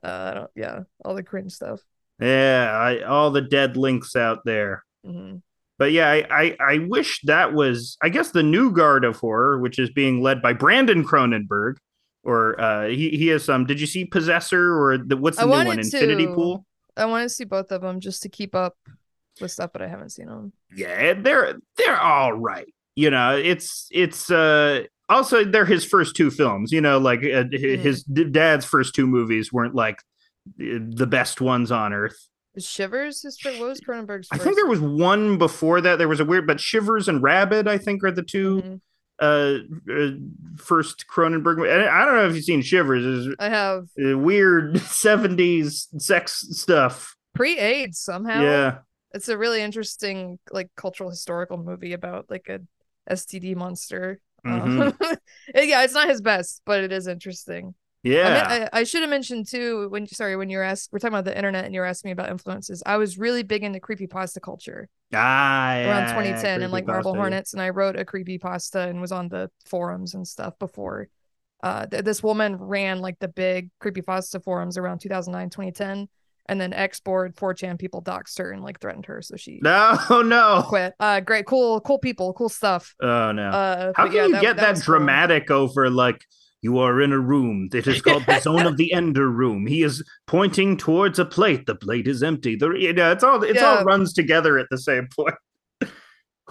uh, I don't, yeah, all the cringe stuff. yeah I, all the dead links out there hmm but yeah, I, I I wish that was I guess the new guard of horror, which is being led by Brandon Cronenberg, or uh, he he has some. Did you see Possessor or the what's the I new one? wanted Infinity. Pool. I want to see both of them just to keep up with stuff, but I haven't seen them. Yeah, they're they're all right. You know, it's it's uh also they're his first two films. You know, like uh, Mm-hmm. his d- dad's first two movies weren't like the best ones on earth. Shivers his what was Cronenberg's I think there was one before that. There was a weird, but Shivers and Rabid, I think, are the 2 Mhm. uh, uh first Cronenberg. And I don't know if you've seen Shivers. It's I have weird '70s sex stuff. pre-AIDS somehow. Yeah, It's a really interesting like cultural historical movie about like a STD monster. Um, yeah, it's not his best, but it is interesting. I, yeah. mean, I, I should have mentioned too when sorry when you were asked we're talking about the internet and you were asking me about influences. I was really big into creepypasta culture ah, yeah, around yeah, 2010 and like Marble. Hornets, and I wrote a creepypasta and was on the forums and stuff before. Uh, th- this woman ran like the big creepypasta forums around 2009 2010 and then X-board 4chan people doxed her and like threatened her so she No, no. quit uh great cool cool people cool stuff Oh no. uh How can yeah, you get that, cool. dramatic over like you are in a room that is called the zone of the ender room. He is pointing towards a plate. The plate is empty. The you know, it's all it's Yeah. all runs together at the same point.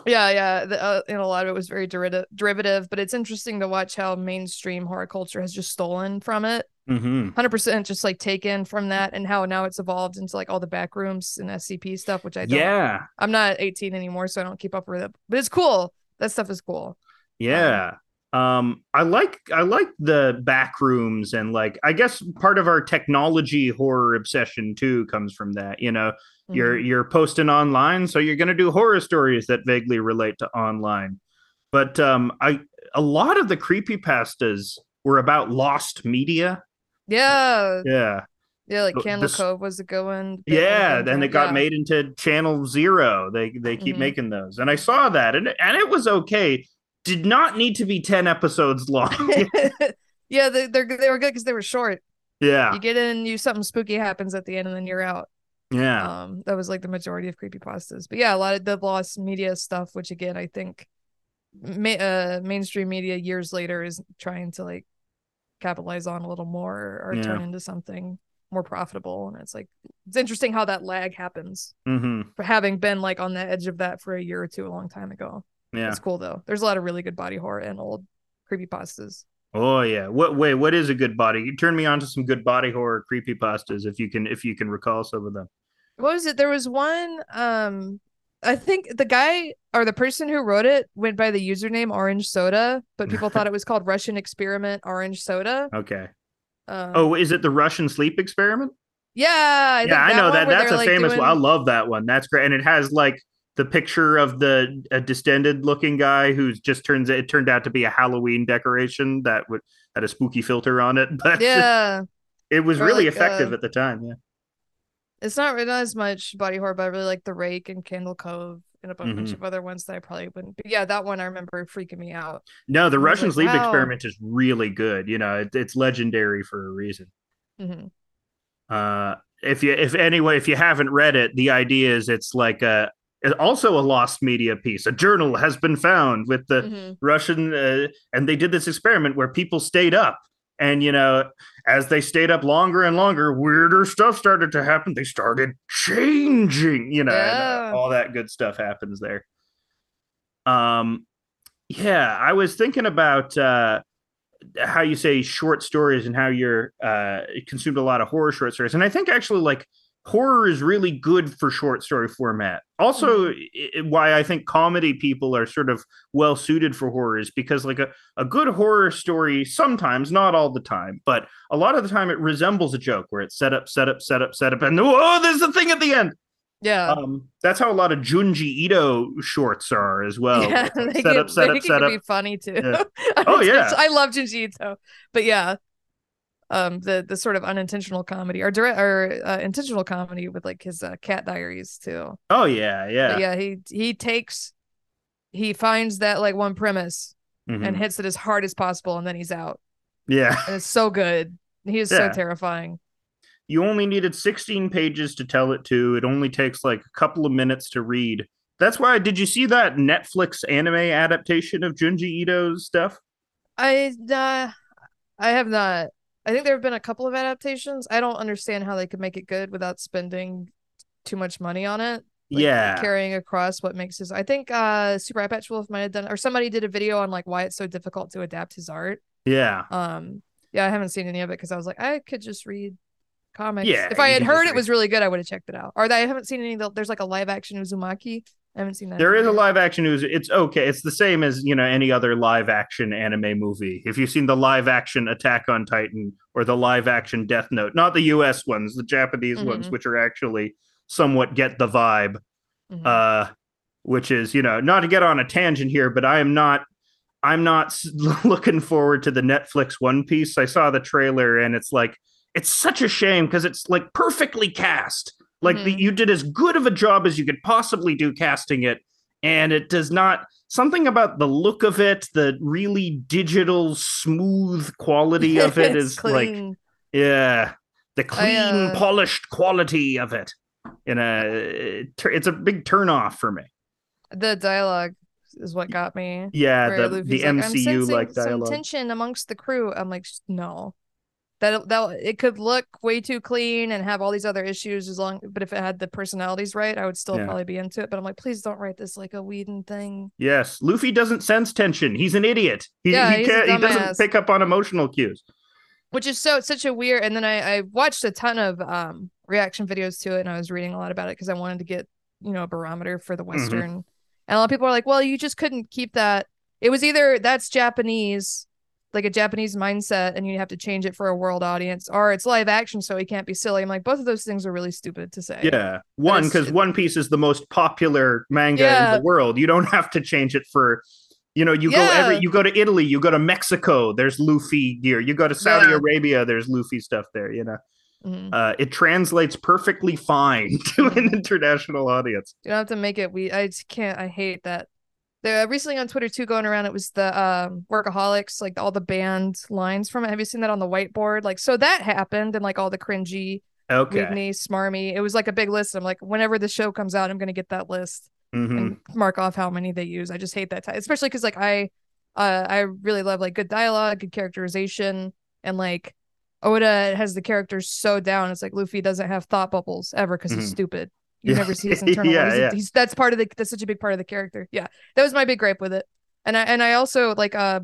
yeah yeah the, uh, and a lot of it was very derivative derivative but it's interesting to watch how mainstream horror culture has just stolen from it Mm-hmm. 100% just like taken from that and how now it's evolved into like all the back rooms and scp stuff which i don't Yeah, i'm not 18 anymore so i don't keep up with it but it's cool that stuff is cool yeah. Um, I like I like the back rooms and like I guess part of our technology horror obsession too comes from that. You know, you're Mhm. you're posting online so you're going to do horror stories that vaguely relate to online but um i a lot of the creepy pastas were about lost media yeah. Yeah. Yeah like candle this- cove was a going big yeah one, then it got yeah. made into channel zero. They they keep Mhm. making those. And i saw that and and it was okay. Did not need to be 10 episodes long. Yeah they, they're they were good because they were short. Yeah. You get in you something spooky happens at the end and then you're out. Yeah. Um that was like the majority of creepy pastas. but yeah a lot of the lost media stuff which again i think ma- uh mainstream media years later is trying to like capitalize on a little more or, or Yeah. turn into something more profitable. And it's like it's interesting how that lag happens. Hmm for having been like on the edge of that for a year or two a long time ago. Yeah. It's cool though. There's a lot of really good body horror and old creepy pastas. Oh yeah. What wait what is a good body you turn me on to some good body horror creepy pastas if you can if you can recall some of them. What was it? There was one um i think the guy or the person who wrote it went by the username orange soda but people thought it was called russian experiment orange soda okay um, Oh, is it the Russian sleep experiment? yeah I yeah, I know that. That's a like, famous doing- one. I love that one. That's great, and it has like the picture of the a distended looking guy who's just turns it turned out to be a Halloween decoration that would had a spooky filter on it, but yeah it was Or really like, effective uh, at the time. Yeah, it's not not as much body horror but i really like the rake and candle cove and a bunch Mhm. of other ones that i probably wouldn't but yeah that one i remember freaking me out no, the Russian like, sleep wow. experiment is really good. You know, it, it's legendary for a reason. Mhm. Uh, if you if anyway if you haven't read it, the idea is it's like a also a lost media piece. A journal has been found with the Mhm. Russian, uh, and they did this experiment where people stayed up, and you know, as they stayed up longer and longer, weirder stuff started to happen. They started changing, you know, and, uh, all that good stuff happens there. Um, yeah, I was thinking about uh, how you say short stories and how you're uh, consumed a lot of horror short stories, and I think actually like horror is really good for short story format. Also, i- i- why I think comedy people are sort of well suited for horror is because like a, a good horror story sometimes, not all the time, but a lot of the time it resembles a joke where it's set up, set up, set up, set up, and oh, there's the thing at the end. yeah Um, that's how a lot of Junji Ito shorts are as well. yeah, It's like they set up, set up, set up. be funny too. Yeah. Oh, yeah. I love Junji Ito, but yeah, um, the the sort of unintentional comedy or direct or uh, intentional comedy with like his uh, Cat Diaries too. Oh yeah, yeah, But yeah, he he takes, he finds that like one premise Mhm. and hits it as hard as possible, and then he's out, yeah. and it's so good. He is Yeah. so terrifying. You only needed 16 pages to tell it to. It only takes like a couple of minutes to read. That's why. Did you see that Netflix anime adaptation of Junji Ito's stuff? I uh, I have not. I think there have been a couple of adaptations. I don't understand how they could make it good without spending too much money on it. Like, yeah. carrying across what makes his. I think uh Super Eyepatch Wolf might have done, or somebody did a video on like why it's so difficult to adapt his art. Yeah. Um, yeah, I haven't seen any of it because I was like, I could just read comics. Yeah, if I had heard it was really good, I would have checked it out. Or I haven't seen any. of the- There's like a live action Uzumaki. I haven't seen that. There is a live action news. It's okay. It's the same as you know any other live action anime movie. If you've seen the live action Attack on Titan or the live action Death Note, not the U.S. ones, the Japanese ones, Mhm. which are actually somewhat get the vibe. Mhm. Uh, which is you know not to get on a tangent here, but I am not. I'm not looking forward to the Netflix One Piece. I saw the trailer and it's like it's such a shame because it's like perfectly cast. Like the, Mhm. you did as good of a job as you could possibly do casting it, and it does not something about the look of it, the really digital, smooth quality of It's is like yeah, the clean, uh, polished quality of it. In a, it's a big turn off for me. the dialogue is what got me. Yeah, the, the like, MCU like some dialogue. tension amongst the crew. I'm like, no, that that it could look way too clean and have all these other issues as long, but if it had the personalities right, I would still Yeah. probably be into it. But I'm like, please don't write this like a Whedon thing. Yes, Luffy doesn't sense tension. He's an idiot. He Yeah, he, can't, he doesn't pick up on emotional cues. which is so such a weird and then I, I watched a ton of um reaction videos to it and i was reading a lot about it because i wanted to get you know a barometer for the western and a lot of people are like well you just couldn't keep that it was either that's japanese like a japanese mindset and you have to change it for a world audience or it's live action so he can't be silly i'm like both of those things are really stupid to say Yeah, one because One Piece is the most popular manga Yeah. in the world. You don't have to change it for, you know, you go every you go to Italy, you go to Mexico, there's Luffy gear. You go to Saudi Yeah. Arabia, there's Luffy stuff there. You know, Mhm. uh, it translates perfectly fine to an international audience. You don't have to make it. We I just can't. I hate that. The recently on Twitter too, going around, it was the um workaholics, like all the banned lines from it. Have you seen that on the whiteboard? Like, so that happened, and like all the cringy, Okay. smarmy. It was like a big list. I'm like, whenever the show comes out, I'm gonna get that list Mhm. and mark off how many they use. I just hate that type, especially because like I, uh, I really love like good dialogue, good characterization, and like Oda has the characters so down. It's like Luffy doesn't have thought bubbles ever because he's Mhm. stupid. You Yeah. never see his internal. Yeah, he's, yeah. he's that's part of the that's such a big part of the character. Yeah, that was my big gripe with it. And I and I also like uh,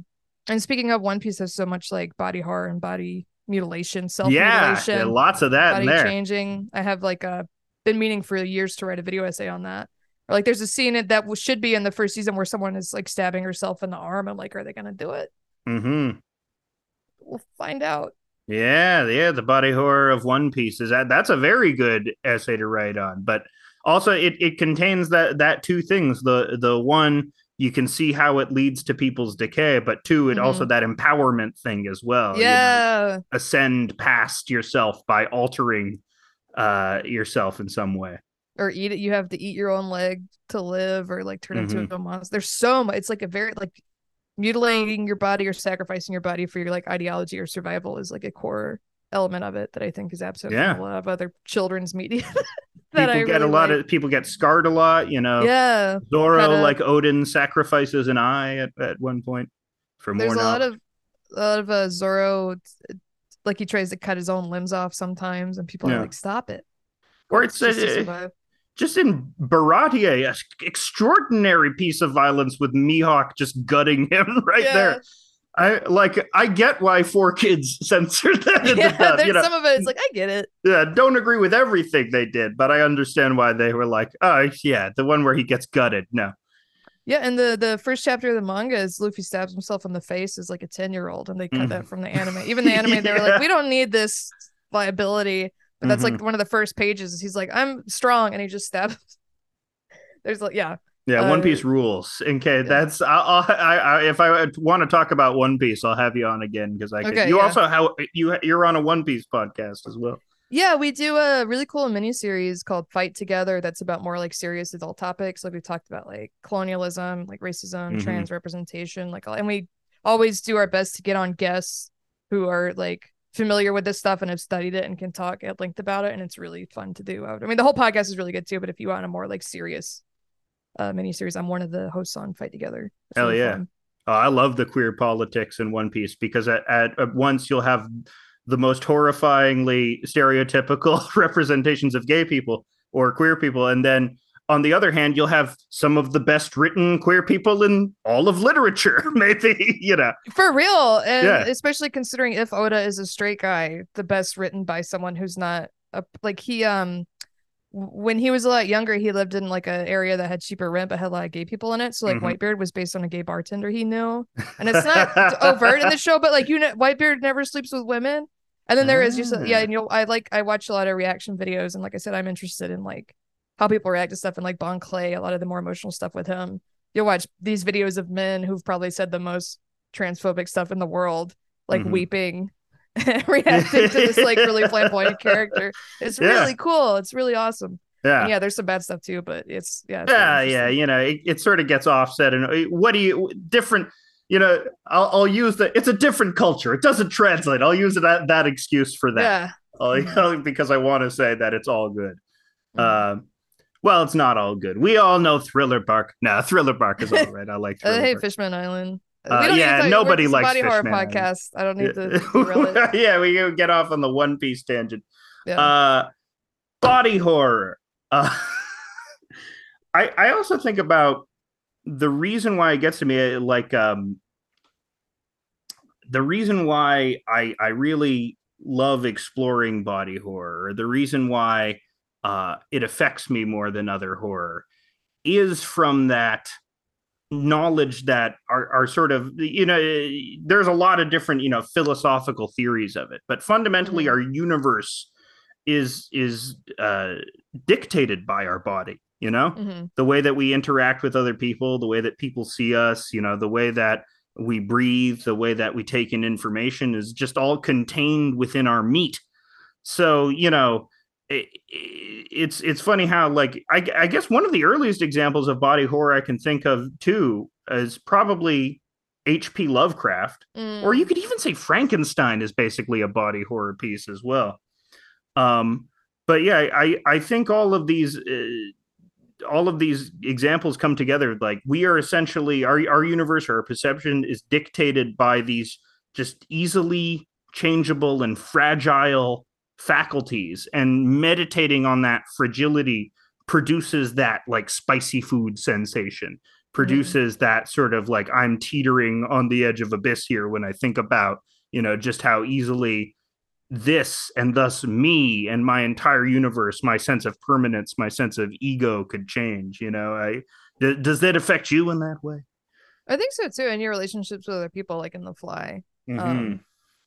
and speaking of One Piece, has so much like body horror and body mutilation, self mutilation yeah, lots of that in body there. changing. I have like uh been meaning for years to write a video essay on that. Or like there's a scene in- that should be in the first season where someone is like stabbing herself in the arm. I'm like, are they gonna do it? Mm-hmm. We'll find out. Yeah, yeah, the body horror of One Piece is that that's a very good essay to write on. But also it it contains that that two things. The the one you can see how it leads to people's decay, but two, it also that empowerment thing as well. you know, yeah. ascend past yourself by altering uh yourself in some way. Or eat it. You have to eat your own leg to live, or like turn Mhm. into a monster. There's so much. It's like a very like mutilating your body or sacrificing your body for your like ideology or survival is like a core element of it that I think is absent Yeah. a lot of other children's media. that People I get really a lot like. of people get scarred a lot, you know. yeah. Zoro, Kinda- like Odin, sacrifices an eye at, at one point for more There's a lot of a lot of uh, Zoro, like he tries to cut his own limbs off sometimes, and people Yeah. are like, "Stop it!" Or it's just to uh, survive. Just in Baratie, a extraordinary piece of violence with Mihawk just gutting him right Yeah. there. I like. I get why 4Kids censored that. in the Yeah, there's you know, some of it. It's like I get it. yeah, don't agree with everything they did, but I understand why they were like, oh yeah, the one where he gets gutted. No, Yeah, and the the first chapter of the manga is Luffy stabs himself in the face as like a ten year old, and they cut Mhm. that from the anime. Even the anime, they were like, "We don't need this liability." But that's Mm-hmm. like one of the first pages. He's like, "I'm strong," and he just stabs. There's like, yeah, yeah, One Uh, Piece rules. Okay, that's I'll, I'll, I, I if I want to talk about One Piece, I'll have you on again because I can. Okay, you yeah. also how you you're on a One Piece podcast as well. Yeah, we do a really cool mini series called Fight Together that's about more like serious adult topics. Like we've talked about like colonialism, like racism, Mhm. trans representation, like and we always do our best to get on guests who are like familiar with this stuff and have studied it and can talk at length about it. And it's really fun to do. I mean, the whole podcast is really good too, but if you want a more like serious uh mini series, I'm one of the hosts on Fight Together. It's Hell really yeah. Oh, I love the queer politics in One Piece because at, at, at once you'll have the most horrifyingly stereotypical representations of gay people or queer people, and then on the other hand, you'll have some of the best written queer people in all of literature, maybe, you know. For real. And yeah. especially considering if Oda is a straight guy, the best written by someone who's not a, like he um when he was a lot younger, he lived in like an area that had cheaper rent but had a lot of gay people in it. So like mm-hmm. Whitebeard was based on a gay bartender he knew. And it's not overt in the show, but like you know Whitebeard never sleeps with women. And then there is just yeah, ah. and you'll I like I watch a lot of reaction videos and like I said, I'm interested in like how people react to stuff and like Bon Clay, a lot of the more emotional stuff with him. You'll watch these videos of men who've probably said the most transphobic stuff in the world, like mm-hmm. weeping and reacting to this like really flamboyant character. It's yeah. really cool. It's really awesome. Yeah. And yeah, there's some bad stuff too, but it's yeah. It's yeah, yeah. You know, it, it, sort of gets offset. And uh, what do you different? You know, I'll, I'll use the. It's a different culture. It doesn't translate. I'll use that that excuse for that. Yeah. Mm-hmm. because I want to say that it's all good. Mm-hmm. Um, well, it's not all good. We all know Thriller Bark. Nah, Thriller Bark is all right. I like. I hate Fishman Island. Uh, yeah, nobody likes body horror podcast. I don't need to. yeah, we get off on the One Piece tangent. Yeah. Uh, body horror. Uh, I I also think about the reason why it gets to me, like um, the reason why I I really love exploring body horror, the reason why uh, it affects me more than other horror, is from that knowledge that are, are sort of you know there's a lot of different you know philosophical theories of it but fundamentally mm-hmm. our universe is is uh dictated by our body you know mm-hmm. the way that we interact with other people the way that people see us you know the way that we breathe the way that we take in information is just all contained within our meat so you know it, it's it's funny how like I, I guess one of the earliest examples of body horror I can think of too is probably H.P. Lovecraft, mm. or you could even say Frankenstein is basically a body horror piece as well. Um, but yeah, I I think all of these uh, all of these examples come together. Like we are essentially our our universe, or our perception is dictated by these just easily changeable and fragile faculties and meditating on that fragility produces that like spicy food sensation produces mm. that sort of like i'm teetering on the edge of abyss here when i think about you know just how easily this and thus me and my entire universe my sense of permanence my sense of ego could change you know i th- does that affect you in that way i think so too in your relationships with other people like in the fly mm-hmm. um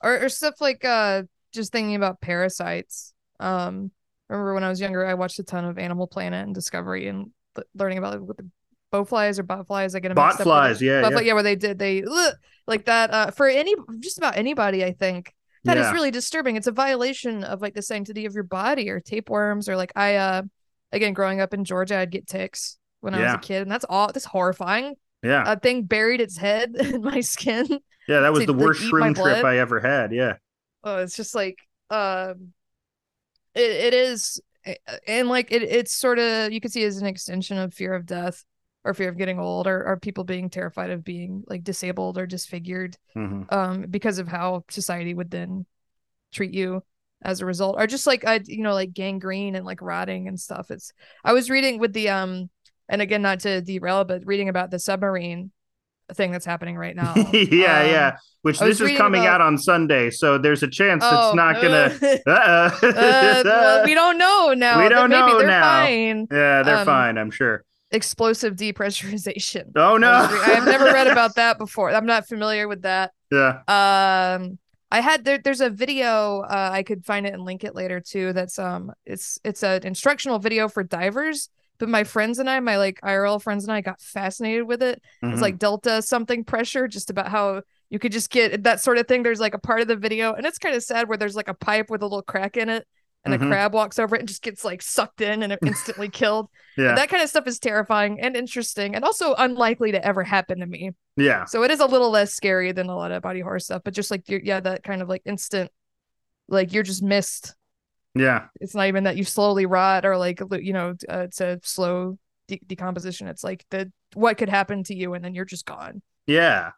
or, or stuff like uh just thinking about parasites. Um, remember when I was younger, I watched a ton of Animal Planet and Discovery and learning about like, what the bowflies or botflies. I get them botflies, yeah, but, yeah, yeah, where they did they ugh, like that uh, for any just about anybody. I think that yeah. is really disturbing. It's a violation of like the sanctity of your body or tapeworms or like I uh again growing up in Georgia, I'd get ticks when I was a kid, and that's all. That's horrifying. Yeah, a thing buried its head in my skin. Yeah, that was to, the worst like, shroom trip I ever had. Yeah oh it's just like um it, it is and like it, it's sort of you could see as an extension of fear of death or fear of getting old or, or people being terrified of being like disabled or disfigured mm-hmm. um because of how society would then treat you as a result or just like I you know like gangrene and like rotting and stuff it's I was reading with the um and again not to derail but reading about the submarine thing that's happening right now. yeah, um, yeah. Which this is coming about... out on Sunday, so there's a chance oh, it's not gonna. uh, well, we don't know now. We don't know they're now. Fine. Yeah, they're um, fine. I'm sure. Explosive depressurization. Oh no! I've never read about that before. I'm not familiar with that. Yeah. Um, I had there, there's a video uh, I could find it and link it later too. That's um, it's it's an instructional video for divers but my friends and I, my like IRL friends and I got fascinated with it. Mm-hmm. It's like delta something pressure, just about how you could just get that sort of thing. There's like a part of the video, and it's kind of sad where there's like a pipe with a little crack in it, and mm-hmm. a crab walks over it and just gets like sucked in and instantly killed. Yeah. And that kind of stuff is terrifying and interesting and also unlikely to ever happen to me. Yeah. So it is a little less scary than a lot of body horror stuff, but just like yeah, that kind of like instant, like you're just missed yeah. It's not even that you slowly rot or like, you know, uh, it's a slow de- decomposition. It's like the what could happen to you and then you're just gone. Yeah.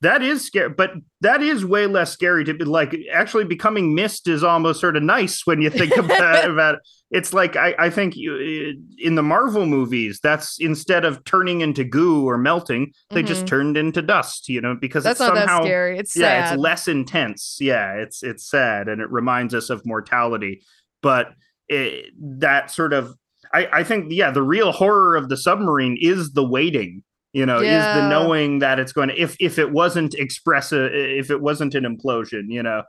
that is scary, but that is way less scary to be like actually becoming mist is almost sort of nice when you think about, about it. It's like I, I think you, in the Marvel movies, that's instead of turning into goo or melting, they mm-hmm. just turned into dust, you know, because that's it's not somehow, that scary. It's yeah, sad. it's less intense. Yeah, it's it's sad and it reminds us of mortality. But it, that sort of I, I think yeah, the real horror of the submarine is the waiting you know yeah. is the knowing that it's going to if if it wasn't expressive if it wasn't an implosion you know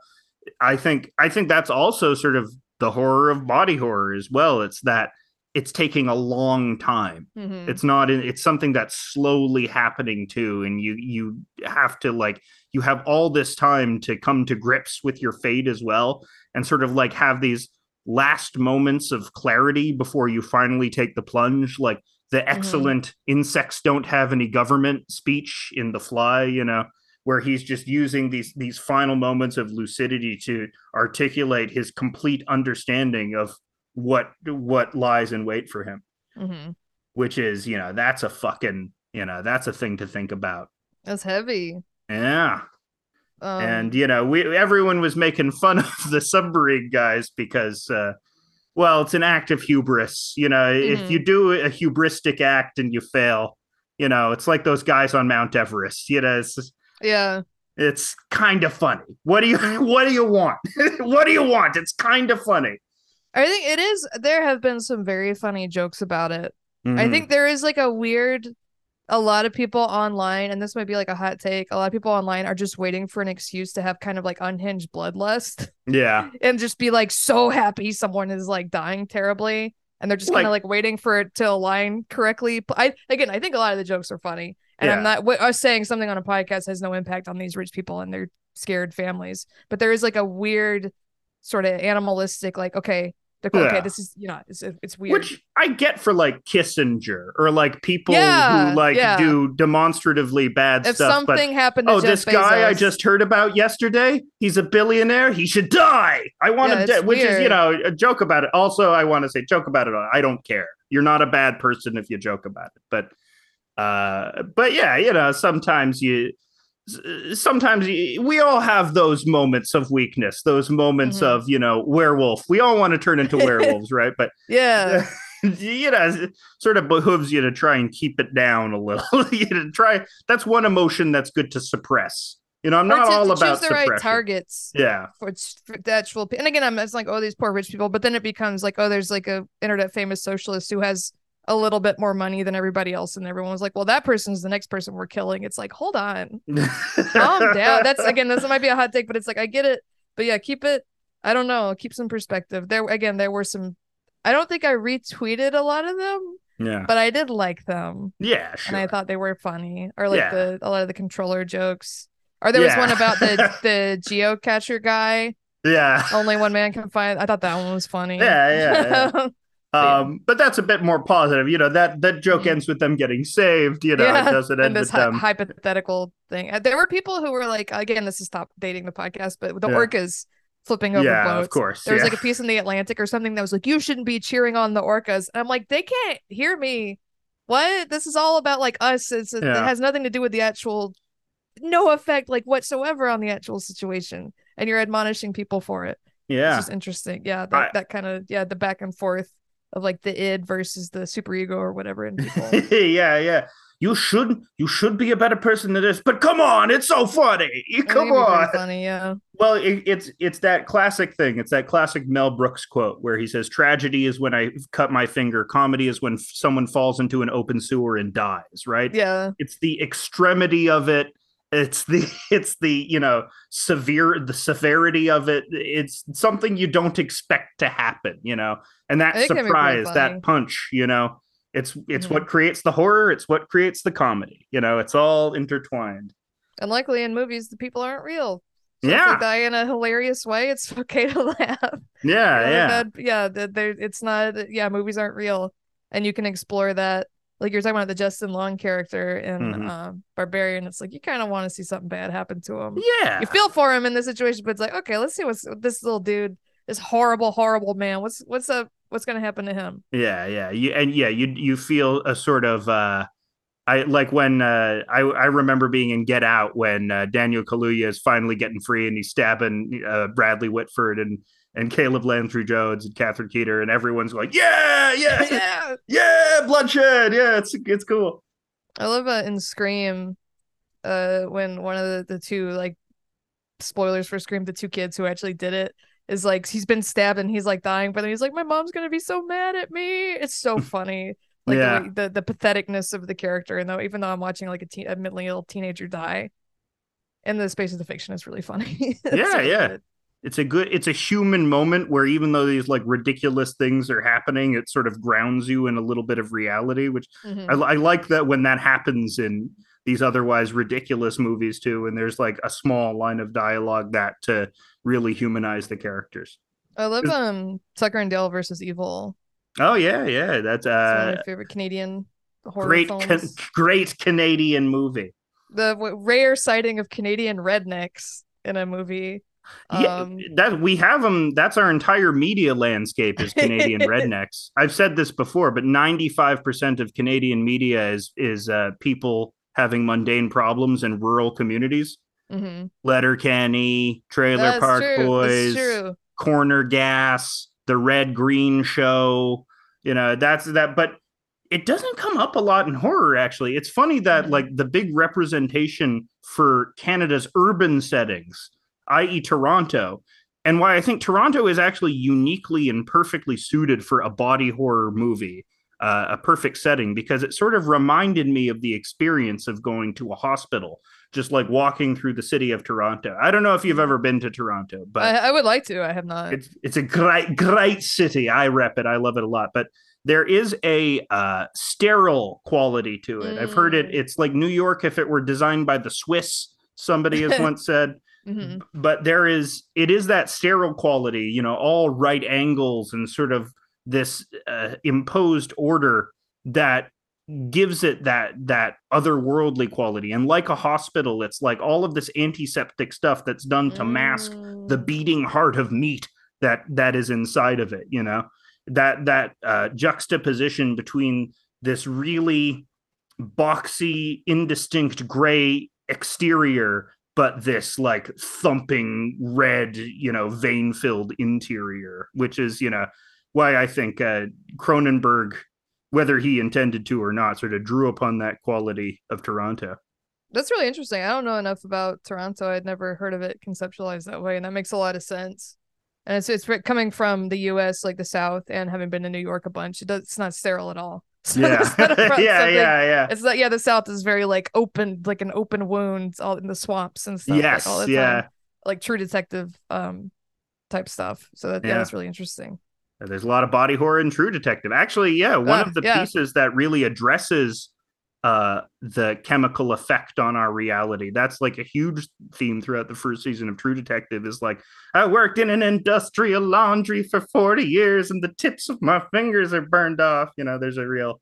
i think i think that's also sort of the horror of body horror as well it's that it's taking a long time mm-hmm. it's not it's something that's slowly happening too and you you have to like you have all this time to come to grips with your fate as well and sort of like have these last moments of clarity before you finally take the plunge like the mm-hmm. excellent mm-hmm. insects don't have any government speech in the fly you know where he's just using these these final moments of lucidity to articulate his complete understanding of what what lies in wait for him mm-hmm. which is you know that's a fucking you know that's a thing to think about that's heavy yeah um, and you know we everyone was making fun of the submarine guys because uh well, it's an act of hubris. You know, mm-hmm. if you do a hubristic act and you fail, you know, it's like those guys on Mount Everest. You know, it's just, yeah, it's kind of funny. What do you what do you want? what do you want? It's kind of funny. I think it is. There have been some very funny jokes about it. Mm-hmm. I think there is like a weird a lot of people online, and this might be like a hot take, a lot of people online are just waiting for an excuse to have kind of like unhinged bloodlust. Yeah. and just be like so happy someone is like dying terribly. And they're just kind of like waiting for it to align correctly. I again, I think a lot of the jokes are funny, and yeah. I'm not. What, us saying something on a podcast has no impact on these rich people and their scared families. But there is like a weird, sort of animalistic, like okay, they're yeah. okay. This is you know it's it's weird. Which I get for like Kissinger or like people yeah, who like yeah. do demonstratively bad if stuff. something but, happened, oh, Jeff this guy I just heard about yesterday, he's a billionaire. He should die. I want to, which is you know a joke about it. Also, I want to say joke about it. I don't care. You're not a bad person if you joke about it, but uh, but yeah, you know sometimes you sometimes we all have those moments of weakness those moments mm-hmm. of you know werewolf. We all want to turn into werewolves right? But yeah. you know it sort of behooves you to try and keep it down a little you know try that's one emotion that's good to suppress. You know i'm not to, all to about choose the suppression. right targets yeah. for, for the actual and again i'm it's like oh these poor rich people but then it becomes like oh there's like a internet famous socialist who has a little bit more money than everybody else and everyone was like well that person's the next person we're killing. It's like hold on. Calm down. That's again this might be a hot take but it's like i get it. But yeah keep it i don't know keep some perspective. There again there were some i don't think i retweeted a lot of them yeah. but i did like them. Yeah sure. and i thought they were funny or like yeah. the a lot of the controller jokes. Or there yeah. was one about the the geocacher guy. Yeah. Only one man can find i thought that one was funny. Yeah yeah, yeah. Um, but that's a bit more positive. You know, that that joke mm-hmm. ends with them getting saved, you know, yeah. it doesn't end with hi- them hypothetical thing. Uh, there were people who were like, again, this is stop dating the podcast, but the yeah. orcas flipping over yeah, boats. Of course. There was like a piece in the Atlantic or something that was like, you shouldn't be cheering on the orcas. And I'm like, they can't hear me. What? This is all about like us. It's, it has nothing to do with the actual no effect like whatsoever on the actual situation. And you're admonishing people for it. Yeah. It's just interesting. Yeah. That, I, that kind of yeah, the back and forth of like the id versus the superego or whatever in people. yeah, yeah. You should you should be a better person than this, but come on, it's so funny. Come on, funny, yeah. Well, it, it's it's that classic thing. It's that classic Mel Brooks quote where he says, "Tragedy is when I cut my finger. Comedy is when someone falls into an open sewer and dies." Right? Yeah. It's the extremity of it it's the it's the you know severe the severity of it. It's something you don't expect to happen you know and that surprise that punch you know it's it's mm-hmm. what creates the horror it's what creates the comedy you know it's all intertwined. And luckily in movies the people aren't real. So yeah. die in a hilarious way it's okay to laugh. Yeah you know, yeah. yeah they it's not yeah movies aren't real and you can explore that like you're talking about the Justin Long character in mm-hmm. uh, Barbarian. It's like you kind of want to see something bad happen to him. Yeah, you feel for him in this situation, but it's like okay, let's see what's this little dude, this horrible, horrible man. What's what's up? What's gonna happen to him? Yeah, yeah, you and yeah, you you feel a sort of uh I like when uh, I I remember being in Get Out when uh, Daniel Kaluuya is finally getting free and he's stabbing uh, Bradley Whitford and and Caleb Landry Jones and Catherine Keener and everyone's like yeah yeah yeah. yeah bloodshed yeah it's it's cool I love uh, in Scream, uh, when one of the, the two like spoilers for Scream, the two kids who actually did it is like he's been stabbed and he's like dying, but then he's like, My mom's gonna be so mad at me. It's so funny. Like Yeah. the, the the patheticness of the character, and though even though I'm watching like a teen a mentally ill teenager die, in the space of the fiction is really funny. Yeah, really yeah. good. It's a good it's a human moment where even though these like ridiculous things are happening it sort of grounds you in a little bit of reality which Mhm. I, I like that when that happens in these otherwise ridiculous movies too and there's like a small line of dialogue that to really humanize the characters I love um Tucker and Dale versus Evil. oh yeah yeah that's It's one of uh my favorite Canadian horror great films. can- great canadian movie the w- rare sighting of Canadian rednecks in a movie. Yeah Um, that we have them that's our entire media landscape is canadian rednecks i've said this before but 95% of canadian media is is uh people having mundane problems in rural communities mhm. letterkenny trailer That's park true. boys true. corner gas the red green show you know that's that but it doesn't come up a lot in horror actually it's funny that Mhm. like the big representation for canada's urban settings i.e toronto and why i think toronto is actually uniquely and perfectly suited for a body horror movie uh, a perfect setting because it sort of reminded me of the experience of going to a hospital just like walking through the city of toronto i don't know if you've ever been to toronto but I, I would like to. I have not. it's it's a great great city. I rep it. I love it a lot. But there is a uh, sterile quality to it. I've heard it. Mm. It's like New York if it were designed by the Swiss. Somebody has once said. Mhm. But there is it is that sterile quality. You know, all right angles and sort of this uh, imposed order that gives it that that otherworldly quality. And like a hospital, it's like all of this antiseptic stuff that's done to mask the Mm. beating heart of meat that that is inside of it you know that that uh, juxtaposition between this really boxy indistinct gray exterior but this like thumping red you know vein filled interior which is you know why i think uh, cronenberg whether he intended to or not sort of drew upon that quality of toronto That's really interesting. I don't know enough about Toronto. I'd never heard of it conceptualized that way, and that makes a lot of sense. And it's it's coming from the U.S., like the South, and having been to New York a bunch. It does, it's not sterile at all. So yeah yeah yeah yeah It's like Yeah, the South is very like open, like an open wound, all in the swamps and stuff. like, yes all the time. yeah like True Detective um type stuff. So that, yeah, Yeah. that's really interesting. There's a lot of body horror in True Detective. Actually, yeah, one Ah, of the yeah. pieces that really addresses uh the chemical effect on our reality. That's like a huge theme throughout the first season of True Detective is like I worked in an industrial laundry for 40 years and the tips of my fingers are burned off. You know, there's a real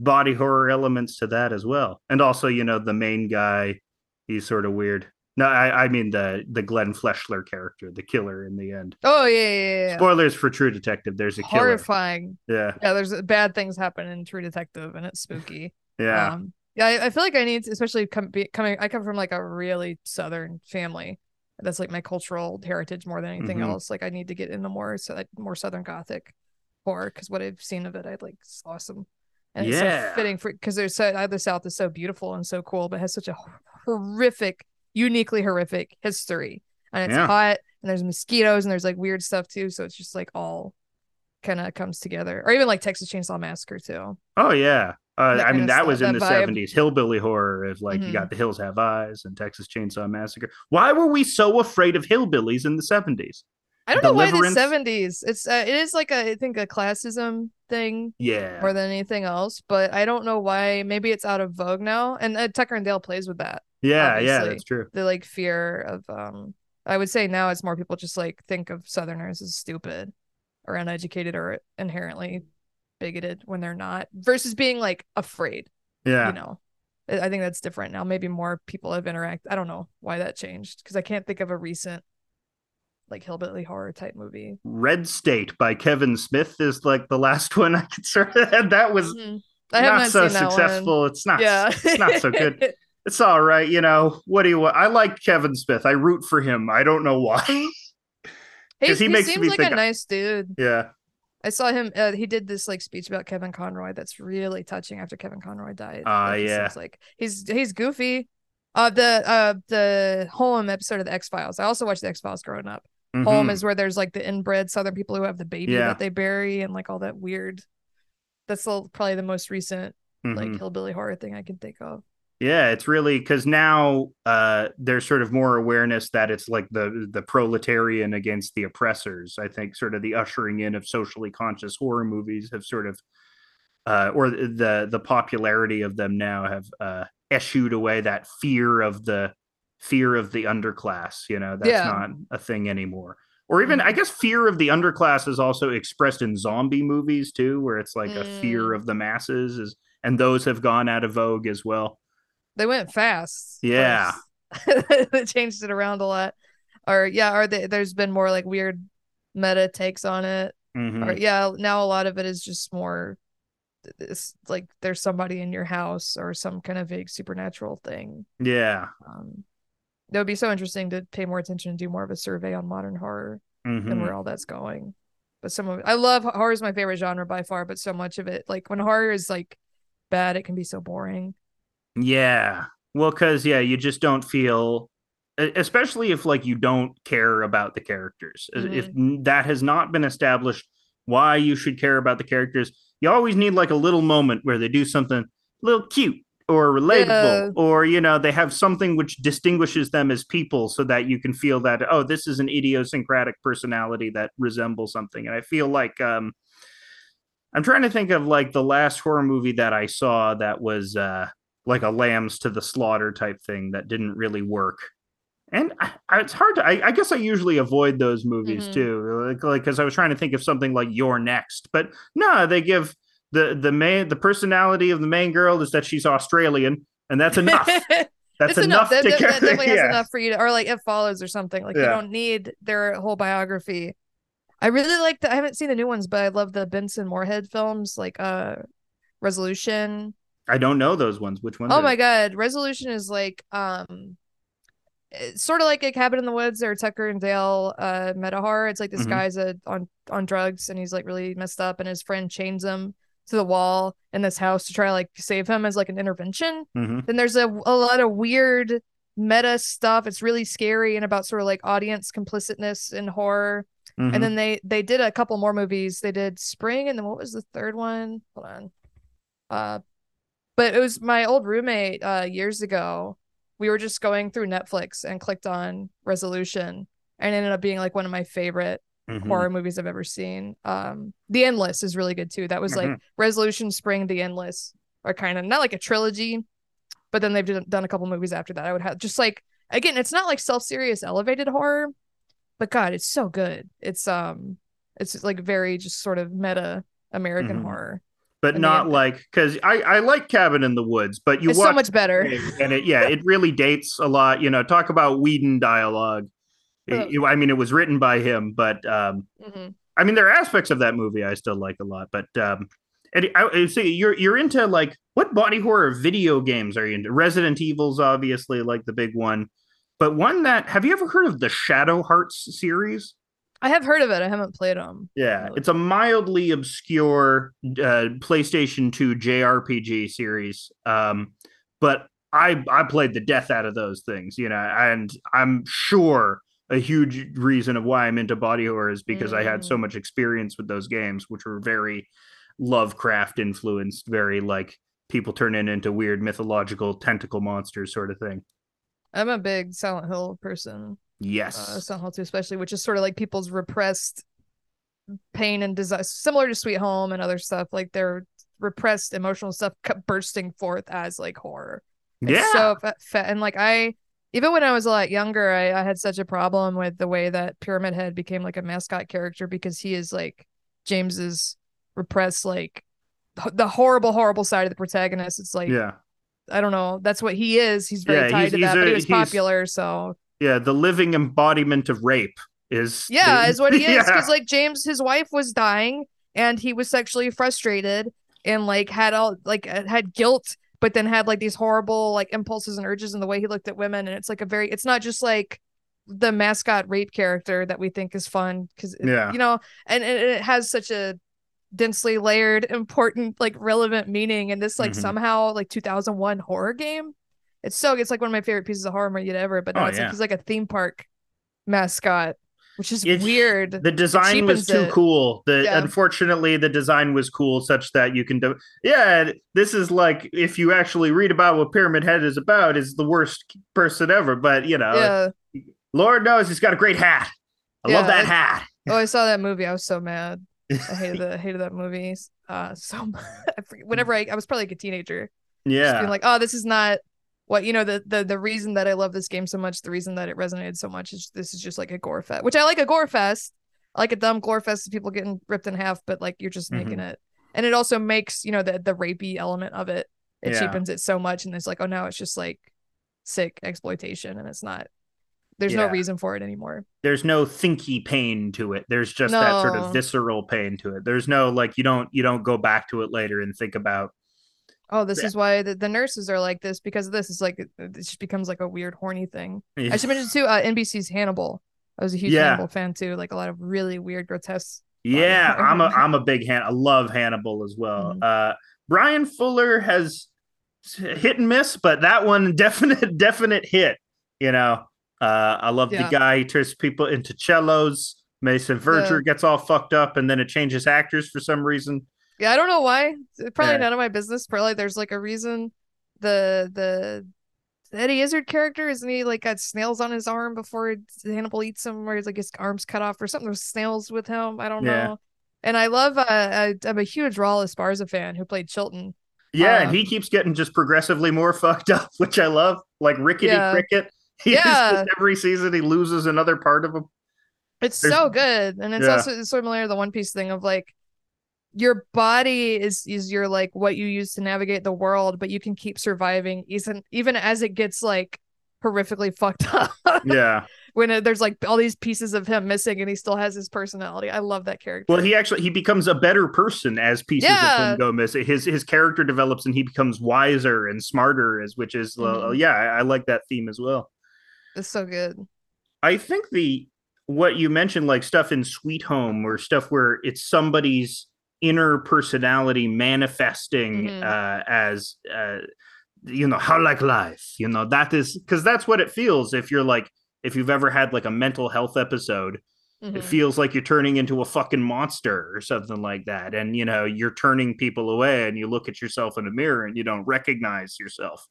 body horror elements to that as well. And also, you know, the main guy, he's sort of weird. No, I, I mean the the Glenn Fleshler character, the killer in the end. Oh yeah, yeah, yeah. Spoilers for True Detective. There's a killer. Horrifying. Yeah, Yeah, there's bad things happen in True Detective, and it's spooky. Yeah, Um, yeah, I, I feel like I need, to, especially com- be, coming. I come from like a really southern family. That's like my cultural heritage more than anything Mhm. else. Like I need to get into more so like more southern gothic horror because what I've seen of it, I like it's awesome. And it's Yeah. so fitting for because there's so the South is so beautiful and so cool, but has such a horrific, uniquely horrific history. And it's Yeah. hot and there's mosquitoes and there's like weird stuff too. So it's just like all kind of comes together. Or even like Texas Chainsaw Massacre too. oh yeah. Uh, I mean, that was in that the vibe. seventies. Hillbilly horror of like you Mhm. got The Hills Have Eyes and Texas Chainsaw Massacre. Why were we so afraid of hillbillies in the seventies? I don't know why the seventies. It's uh, it is like a I think a classism thing Yeah, more than anything else. But I don't know why. Maybe it's out of vogue now. And uh, Tucker and Dale plays with that. yeah, yeah. That's true. The like fear of um. I would say now it's more people just like think of Southerners as stupid, or uneducated, or inherently bigoted when they're not. Versus being like afraid. Yeah, You know. I think that's different now. Maybe more people have interact. I don't know why that changed because I can't think of a recent like hillbilly horror type movie. Red State by Kevin Smith is like the last one I could sort of. That was Mhm. I have not, so that one. successful. It's not. Yeah, it's not so good. It's all right, you know. What do you want? I like Kevin Smith. I root for him. I don't know why. He, he he makes seems me like think a nice dude. yeah. I saw him. Uh, he did this like speech about Kevin Conroy. That's really touching. After Kevin Conroy died. Ah, Like, yeah. seems like he's he's goofy. Uh, the uh the Home episode of the X Files. I also watched the X Files growing up. Home Mhm. is where there's like the inbred Southern people who have the baby Yeah. that they bury and like all that weird. That's probably the most recent like Mhm. hillbilly horror thing I can think of. Yeah, it's really because now uh, there's sort of more awareness that it's like the the proletarian against the oppressors. I think sort of the ushering in of socially conscious horror movies have sort of, uh, or the the popularity of them now have uh, eschewed away that fear of the fear of the underclass. You know, that's Yeah. not a thing anymore. Or even, I guess, fear of the underclass is also expressed in zombie movies too, where it's like a fear Mm. of the masses, is and those have gone out of vogue as well. They went fast. Yeah. they changed it around a lot. Or yeah, or they, there's been more like weird meta takes on it. Mhm. Or yeah, now a lot of it is just more it's like there's somebody in your house or some kind of vague supernatural thing. Yeah. Um it would be so interesting to pay more attention and do more of a survey on modern horror and Mhm. where all that's going. But some of it, I love horror is my favorite genre by far, but so much of it, like when horror is like bad, it can be so boring. Yeah. Well, because yeah, you just don't feel, especially if like you don't care about the characters. Uh, If that has not been established, why you should care about the characters, you always need like a little moment where they do something a little cute or relatable, Yeah. or you know, they have something which distinguishes them as people, so that you can feel that oh, this is an idiosyncratic personality that resembles something. And I feel like um, I'm trying to think of like the last horror movie that I saw that was uh like a lambs to the slaughter type thing that didn't really work. And I, I- it's hard to. I, I guess I usually avoid those movies Mhm. too, like like because I was trying to think of something like You're Next, but no, they give the the main the personality of the main girl is that she's Australian, and that's enough. That's it's enough, That, to that- that carry. definitely has enough for you to, or like it follows or something. Like you don't need their whole biography. I really like the. I haven't seen the new ones, but I love the Benson Moorhead films, like uh, Resolution. I don't know those ones. Which ones? Oh are my god, Resolution is like um, sort of like a Cabin in the Woods or Tucker and Dale uh meta horror. It's like this Mhm. guy's a, on on drugs and he's like really messed up, and his friend chains him to the wall in this house to try to like save him as like an intervention Mhm. then there's a, a lot of weird meta stuff it's really scary and about sort of like audience complicitness in horror Mhm. and then they they did a couple more movies they did spring and then what was the third one hold on uh but it was my old roommate uh years ago we were just going through netflix and clicked on resolution and ended up being like one of my favorite Mhm. horror movies I've ever seen. Um, The Endless is really good too. That was like Mhm. Resolution, Spring, The Endless, are kind of not like a trilogy, but then they've done, a couple movies after that. I would have just like again, it's not like self serious elevated horror, but God, it's so good. It's um, it's like very just sort of meta American Mhm. horror. But and not like because I I like Cabin in the Woods, but you it's watch so much better. and it yeah it really dates a lot you know talk about whedon dialogue Oh. It- i mean it was written by him but um Mhm. i mean there are aspects of that movie i still like a lot but um and I, I see you're you're into like what body horror video games are you into resident evil's obviously like the big one but one that have you ever heard of the shadow hearts series I have heard of it. I haven't played them. yeah, it's a mildly obscure uh, PlayStation 2 JRPG series. Um, but I I played the death out of those things, you know, and I'm sure a huge reason of why I'm into body horror is because I had so Mm. much experience with those games, which were very Lovecraft influenced, very like people turning into weird mythological tentacle monsters sort of thing. I'm a big Silent Hill person. Yes. uh, Silent Hill 2 especially, which is sort of like people's repressed pain and desire, similar to Sweet Home and other stuff. Like their repressed emotional stuff kept bursting forth as like horror. It's yeah. so fa- and like I, even when I was a lot younger, I, I had such a problem with the way that Pyramid Head became like a mascot character because he is like James's repressed like the horrible, horrible side of the protagonist. It's like yeah. I don't know. That's what he is. He's very Yeah, tied he's- to that, but a- he was popular, so Yeah. The living embodiment of rape is. Yeah, the- is what he is. Yeah. Because like James, his wife was dying and he was sexually frustrated. and like had all like uh, had guilt but then had like these horrible like impulses and urges in the way he looked at women and it's like a very it's not just like the mascot rape character that we think is fun because Yeah. you know and, and it has such a densely layered important like relevant meaning in this like Mhm. somehow like 2001 horror game it's so it's like one of my favorite pieces of horror movie ever but no, Oh, it's yeah. like he's like a theme park mascot which is It's- weird The design was too it. cool. The Yeah. unfortunately the design was cool such that you can do Yeah, this is like if you actually read about what Pyramid Head is about is the worst person ever, but you know, yeah Lord knows he's got a great hat. I love that it- hat. oh i saw that movie i was so mad i hated the hated that movie uh so much whenever I, I was probably like a teenager just Yeah. being like, oh, this is not what you know. The the the reason that I love this game so much, the reason that it resonated so much is this is just like a gore fest, which I like a gore fest. I like a dumb gore fest of people getting ripped in half, but like you're just making Mm-hmm. it, and it also makes you know the the rapey element of it. It Yeah. cheapens it so much, and it's like, oh, now it's just like sick exploitation, and it's not. There's no reason for it anymore. There's no thinky pain to it. There's just that sort of visceral pain to it. There's no like you don't you don't go back to it later and think about Oh, this Yeah. is why the, the nurses are like this because of this. It's like it, it just becomes like a weird horny thing. I should mention too, uh, NBC's Hannibal. I was a huge Yeah. Hannibal fan too. Like a lot of really weird, grotesque. Yeah. I'm a I'm a big fan. I love Hannibal as well. Mhm. Uh, Bryan Fuller has hit and miss, but that one definite definite hit. You know, uh, I love Yeah. the guy he turns people into cellos. Mason Verger gets all fucked up, and then it changes actors for some reason. Yeah, I don't know why. Probably Yeah. none of my business. Probably there's like a reason. The the Eddie Izzard character isn't he like got snails on his arm before Hannibal eats him, or he's like his arms cut off or something. There's snails with him. I don't Yeah. know. And I love. Uh, I, I'm a huge Raul Esparza fan who played Chilton. Yeah, and Um, he keeps getting just progressively more fucked up, which I love. Like Rickety Yeah. Cricket. He Yeah. just every season he loses another part of him. It's There's- so good, and it's Yeah. also similar to the One Piece thing of like your body is is your like what you use to navigate the world, but you can keep surviving even even as it gets like horrifically fucked up. Yeah. when it, there's like all these pieces of him missing, and he still has his personality. I love that character. Well, he actually he becomes a better person as pieces of him go missing. His his character develops and he becomes wiser and smarter, as which is uh, Mhm. yeah, I, I like that theme as well. it's so good. I think the what you mentioned, like stuff in Sweet Home or stuff where it's somebody's inner personality manifesting Mhm. uh, as uh, you know how like life. You know that is because that's what it feels if you're like if you've ever had like a mental health episode Mhm. it feels like you're turning into a fucking monster or something like that and you know you're turning people away and you look at yourself in a mirror and you don't recognize yourself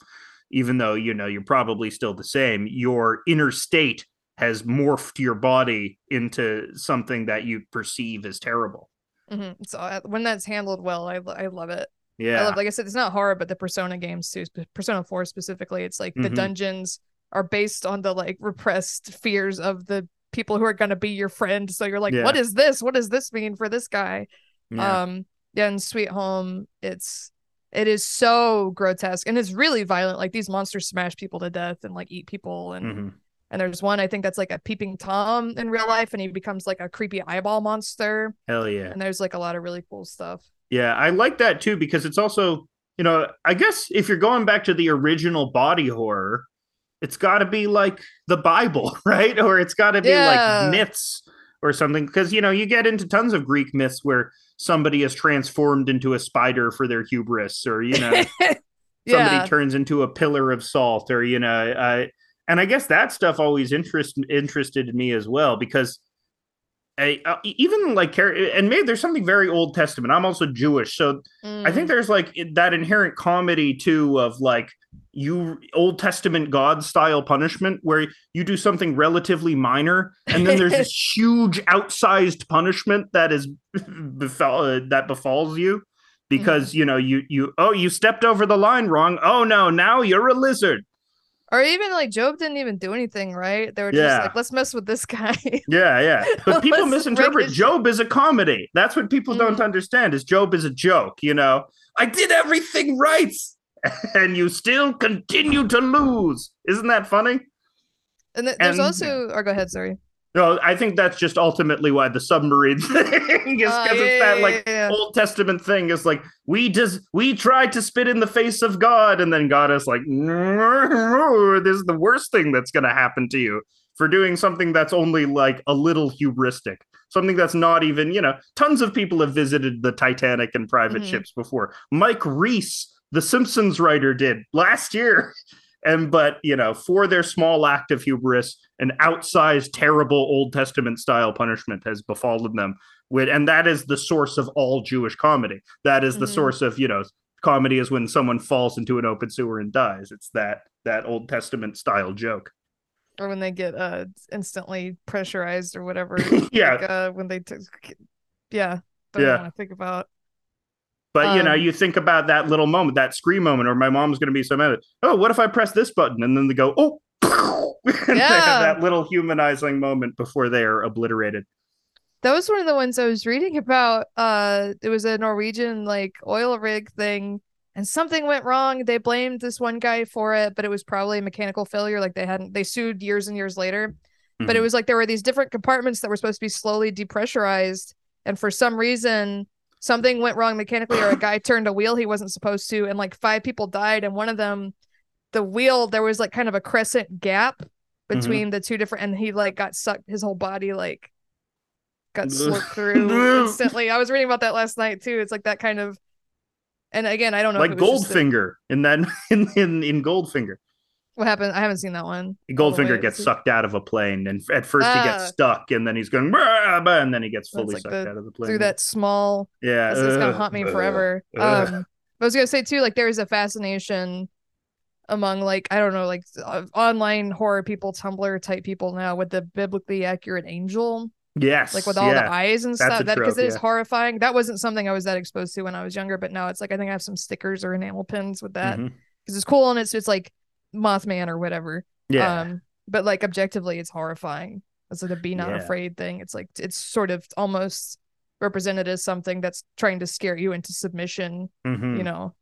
even though you know you're probably still the same your inner state has morphed your body into something that you perceive as terrible Mhm. So uh, when that's handled well, I I love it. yeah I love, like I said, it's not horror, but the Persona games too. Persona Four specifically, it's like the Mhm. dungeons are based on the like repressed fears of the people who are gonna be your friend. So you're like, Yeah. what is this? What does this mean for this guy? yeah. Um, yeah, in Sweet Home, it's it is so grotesque and it's really violent. Like these monsters smash people to death and like eat people and Mhm. And there's one I think that's like a peeping tom in real life and he becomes like a creepy eyeball monster hell yeah and there's like a lot of really cool stuff. Yeah, I like that too because it's also, you know, I guess if you're going back to the original body horror, it's got to be like the Bible, right? Or it's got to be Yeah. like myths or something because you know, you get into tons of Greek myths where somebody is transformed into a spider for their hubris or you know, somebody yeah. turns into a pillar of salt or you know, uh, and I guess that stuff always interest interested me as well because I, uh, even like and maybe there's something very Old Testament. I'm also Jewish, so I think Mm. there's like that inherent comedy too of like you Old Testament God style punishment where you do something relatively minor and then there's this huge outsized punishment that is befall uh, that befalls you because you know you you oh you stepped over the line wrong oh no now you're a lizard Or even like Job didn't even do anything, right? They were Yeah. just like, let's mess with this guy. yeah yeah but people misinterpret Job as a comedy that's what people don't Mhm. understand is Job is a joke you know I did everything right and you still continue to lose isn't that funny and th- there's And- also, or go ahead, sorry. No, I think that's just ultimately why the submarine thing is because Oh, it's that like yeah, yeah. Old Testament thing is like we just we tried to spit in the face of God, and then God is like, this is the worst thing that's gonna happen to you for doing something that's only like a little hubristic, something that's not even you know. Tons of people have visited the Titanic and private Mhm. ships before. Mike Reiss, the Simpsons writer, did last year. And but you know, for their small act of hubris, an outsized, terrible Old Testament style punishment has befallen them. With and that is the source of all Jewish comedy. That is the Mhm. source of you know, comedy is when someone falls into an open sewer and dies. It's that that Old Testament style joke. or when they get uh instantly pressurized or whatever. Yeah. Like, uh, when they t- yeah. Don't Yeah. want to think about. But you know, Um, you think about that little moment, that scream moment, or my mom's going to be so mad. Oh, what if I press this button? And then they go, oh, and they Yeah. have that little humanizing moment before they are obliterated. That was one of the ones I was reading about. Uh, it was a Norwegian like oil rig thing, and something went wrong. They blamed this one guy for it, but it was probably a mechanical failure. Like they hadn't, they sued years and years later. But it Mhm. was like there were these different compartments that were supposed to be slowly depressurized, and for some reason something went wrong mechanically, or a guy turned a wheel he wasn't supposed to, and like five people died, and one of them, the wheel, there was like kind of a crescent gap mm-hmm. between the two different, and he like got sucked, his whole body like got slurped through instantly. I was reading about that last night too. It's like that kind of, and again, I don't know like just a- Goldfinger in that in, in in Goldfinger. What happened. I haven't seen that one. all the way. Goldfinger gets sucked out of a plane, and at first he Ah. gets stuck, and then he's going, "Bah, bah," and then he gets fully like sucked the- out of the plane through that small Yeah, It's, it's gonna haunt me ugh, forever. ugh. Um, I was gonna say too, like there is a fascination among like I don't know, like uh, online horror people, Tumblr type people now with the biblically accurate angel, yes, like with all yeah. the eyes and That's stuff. That because it is yeah. horrifying. That wasn't something I was that exposed to when I was younger, but now it's like I think I have some stickers or enamel pins with that because it's cool and it's it's like Mothman or whatever. Yeah, Um, but like objectively, it's horrifying. It's like a be not Yeah. afraid thing. It's like it's sort of almost represented as something that's trying to scare you into submission Mhm. you know,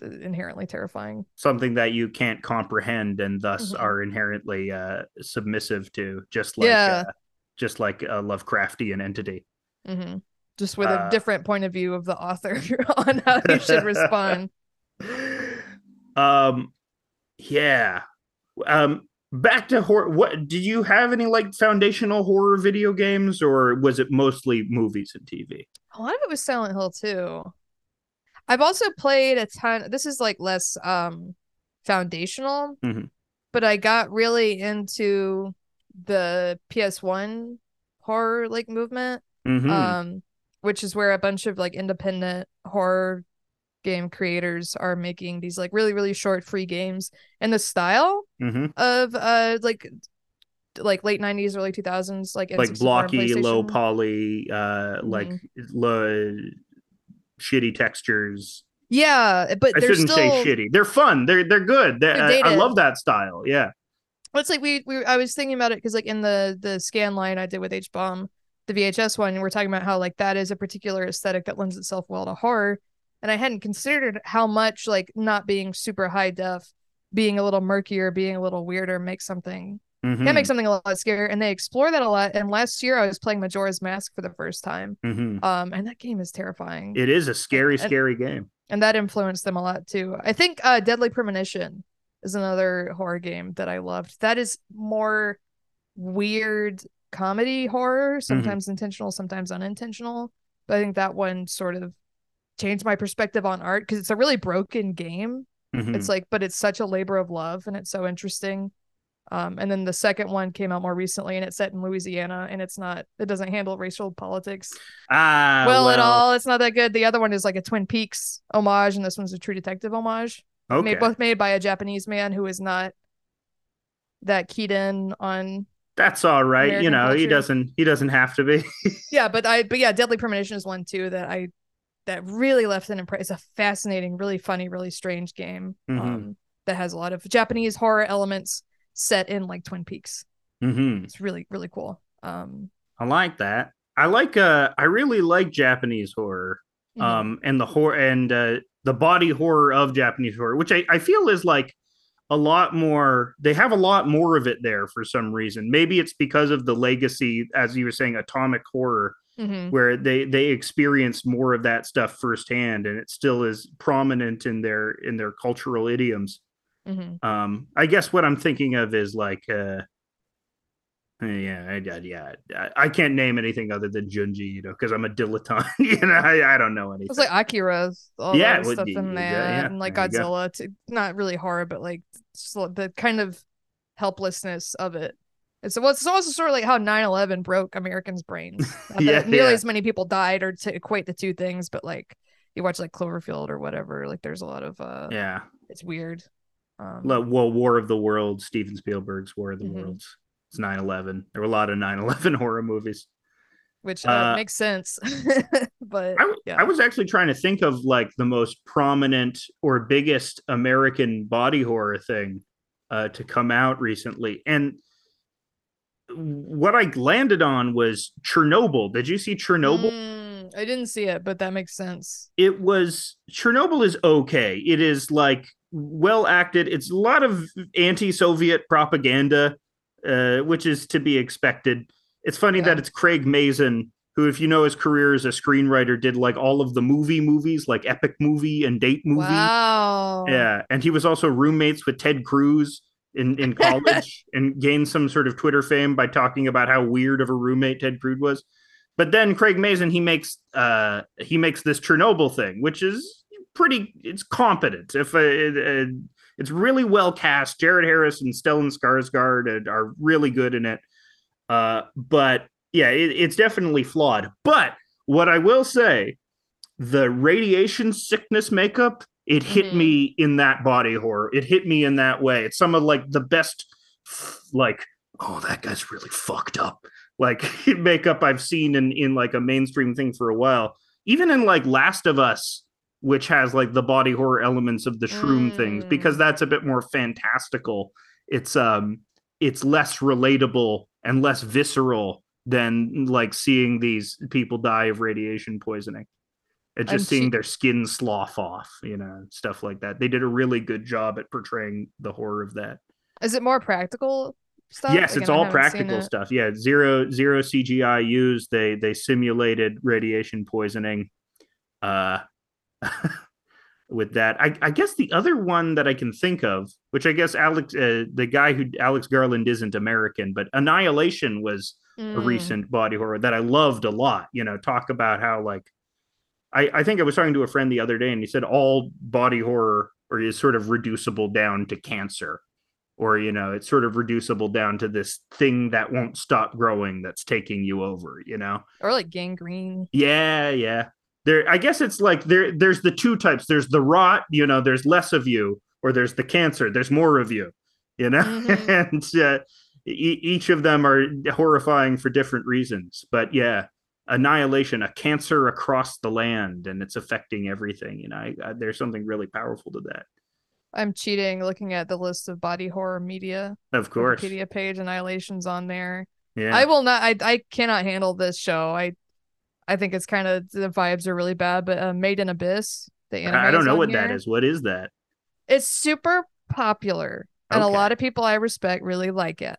inherently terrifying. something that you can't comprehend and thus Mhm. are inherently uh, submissive to, just like Yeah. uh, just like a Lovecraftian entity. hmm Just with Uh, a different point of view of the author on how you should respond. um, yeah. Um, back to horror. What did you have any like foundational horror video games, or was it mostly movies and TV? A lot of it was Silent Hill too. I've also played a ton. This is like less um foundational, Mhm. but I got really into the PS1 horror like movement. Mhm. um which is where a bunch of like independent horror game creators are making these like really really short free games and the style Mhm. of uh like like late 90s early 2000s like Like N64 and blocky, low poly, uh, like Mhm. low, shitty textures. yeah but I shouldn't still say shitty. They're fun. They're they're good. They're, They're I, I love that style. Yeah. it's like we we I was thinking about it because like in the the scan line I did with H bomb the VHS one we're talking about how like that is a particular aesthetic that lends itself well to horror and I hadn't considered how much like not being super high def being a little murkier being a little weirder makes something Mhm. can make something a lot scarier and they explore that a lot and last year I was playing Majora's Mask for the first time Mhm. um and that game is terrifying It is a scary, And- scary game. and that influenced them a lot too. I think uh Deadly Premonition is another horror game that I loved. That is more weird comedy horror, sometimes intentional, sometimes unintentional. But I think that one sort of changed my perspective on art because it's a really broken game. Mhm. It's like, but it's such a labor of love and it's so interesting. Um, and then the second one came out more recently and it's set in Louisiana and it's not, it doesn't handle racial politics ah, well, at all. It's not that good. The other one is like a Twin Peaks homage, and this one's a True Detective homage. Okay. Made, both made by a Japanese man who is not that keyed in on. That's all right. you American know, he doesn't. He doesn't have to be. Yeah, but I, but yeah, Deadly Premonition is one too that I, that really left an impression. It's a fascinating, really funny, really strange game. Mhm. Um, that has a lot of Japanese horror elements set in like Twin Peaks. hmm It's really, really cool. Um, I like that. I like. Uh, I really like Japanese horror. mhm. Um, and the horror and uh, the body horror of Japanese horror, which I, I feel is like a lot more they have a lot more of it there for some reason maybe it's because of the legacy as you were saying atomic horror Mhm. where they they experienced more of that stuff firsthand and it still is prominent in their in their cultural idioms Mhm. um i guess what i'm thinking of is like uh yeah I, yeah I, I can't name anything other than junji you know because i'm a dilettante you know I, I don't know anything It's like Akira, all Yeah, it stuff in there, yeah, and like there go. Godzilla. Too. Not really horror, but like the kind of helplessness of it. It's well, it's also sort of like how 9-11 broke Americans' brains. Yeah, nearly yeah. as many people died, or to equate the two things, but like you watch like Cloverfield or whatever, like there's a lot of uh, yeah it's weird. Um, well war of the worlds steven spielberg's war of the Mhm. worlds it's 9-11 there were a lot of 9-11 horror movies which uh, uh, makes sense, but I, yeah. I was actually trying to think of like the most prominent or biggest American body horror thing uh, to come out recently, and what I landed on was Chernobyl. Did you see Chernobyl? Mm, I didn't see it, but that makes sense. It was Chernobyl is okay. It is like well acted. It's a lot of anti-Soviet propaganda, uh, which is to be expected. It's funny Yeah. that it's Craig Mazin, who, if you know his career as a screenwriter, did like all of the movie movies, like Epic Movie and Date Movie. Wow. Yeah, and he was also roommates with Ted Cruz in in college and gained some sort of Twitter fame by talking about how weird of a roommate Ted Cruz was. But then Craig Mazin he makes uh he makes this Chernobyl thing, which is pretty it's competent. If uh, it, uh, it's really well cast, Jared Harris and Stellan Skarsgård are, really good in it. Uh, but yeah, it, it's definitely flawed. But what I will say, the radiation sickness makeup, it hit Mhm. me in that body horror. It hit me in that way. It's some of like the best, like, oh, that guy's really fucked up. Like makeup I've seen in in like a mainstream thing for a while. Even in like Last of Us, which has like the body horror elements of the shroom things, Mm. because that's a bit more fantastical. It's um it's less relatable and less visceral than like seeing these people die of radiation poisoning and just seeing see- their skin slough off you know stuff like that they did a really good job at portraying the horror of that Is it more practical stuff? yes Again, it's all practical it. stuff yeah zero zero cgi used they they simulated radiation poisoning uh with that I, I guess the other one that i can think of which i guess alex uh, the guy who alex garland isn't american but annihilation was a Mm. recent body horror that I loved a lot. You know, talk about how like I, I think I was talking to a friend the other day and he said all body horror or is sort of reducible down to cancer. Or, you know, it's sort of reducible down to this thing that won't stop growing that's taking you over, you know? Or like gangrene. Yeah, yeah. There I guess it's like there there's the two types. There's the rot, you know, there's less of you, or there's the cancer, there's more of you, you know? Mhm. and uh, e- each of them are horrifying for different reasons. But yeah, annihilation, a cancer across the land, and it's affecting everything. You know, I, I, there's something really powerful to that. I'm cheating looking at the list of body horror media Of course, Wikipedia page. Annihilation's on there. yeah. I will not. I I cannot handle this show. I I think it's kind of the vibes are really bad. But uh, Made in Abyss, the anime. I don't know what that here. is. What is that? It's super popular, and a lot of people I respect really like it.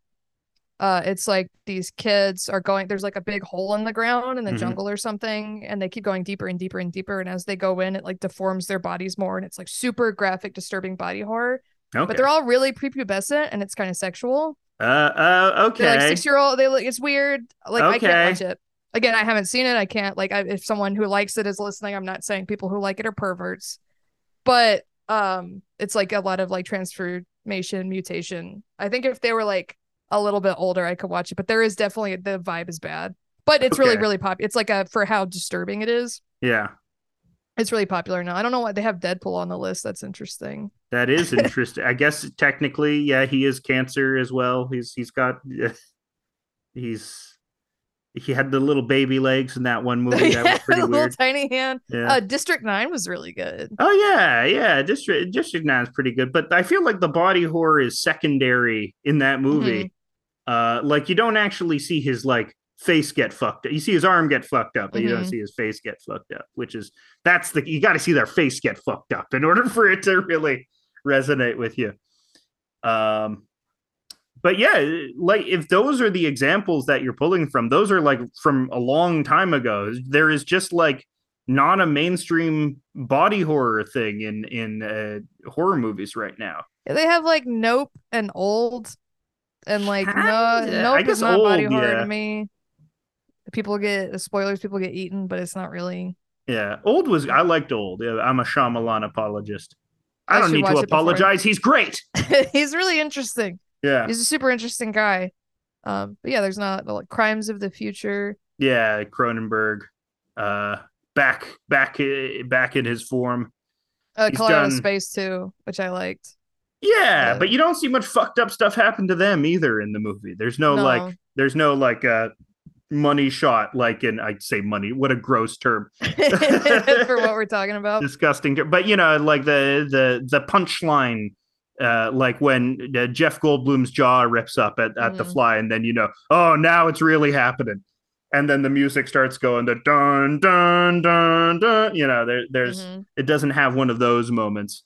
Uh, it's like these kids are going. There's like a big hole in the ground in the Mhm. jungle or something, and they keep going deeper and deeper and deeper. And as they go in, it like deforms their bodies more, and it's like super graphic, disturbing body horror. Okay. But they're all really prepubescent, and it's kind of sexual. uh, uh, They're like six year old. They look. It's weird. Like I can't watch it. Again, I haven't seen it. I can't. Like, I, if someone who likes it is listening, I'm not saying people who like it are perverts, but um, it's like a lot of like transformation, mutation. I think if they were like a little bit older, I could watch it. But there is definitely the vibe is bad. But it's really Okay. really pop. It's like a for how disturbing it is. yeah. It's really popular now. I don't know why they have Deadpool on the list. That's interesting. That is interesting. I guess technically, yeah, he is cancer as well. He's he's got he's he had the little baby legs in that one movie. That was pretty little weird. tiny hand. Yeah. Uh, District Nine was really good. oh yeah, yeah. District District Nine is pretty good, but I feel like the body horror is secondary in that movie. Uh, like you don't actually see his like face get fucked up. You see his arm get fucked up, but you don't Mhm. see his face get fucked up. Which is that's the you got to see their face get fucked up in order for it to really resonate with you. Um, but yeah, like if those are the examples that you're pulling from, those are like from a long time ago. There is just like not a mainstream body horror thing in in uh, horror movies right now. They have like Nope and Old, and like no, Nope I guess is not body horror yeah. to me. People get spoilers. People get eaten, but it's not really. Yeah, old was I liked old. I'm a Shyamalan apologist. I, I don't need to apologize. He's great. He's really interesting. Yeah, He's a super interesting guy. Um, but yeah, there's not like Crimes of the Future. yeah. Cronenberg, uh, back back uh, back in his form. Uh, He's Colorado done- Space too, which I liked. Yeah, Uh, but you don't see much fucked up stuff happen to them either in the movie. There's no, No. like, there's no like uh money shot like in I'd say money. What a gross term. for what we're talking about. disgusting but you know like the the the punchline uh like when uh, jeff goldblum's jaw rips up at, at the Mhm. fly and then you know oh now it's really happening and then the music starts going the dun dun dun dun you know there, there's Mhm. it doesn't have one of those moments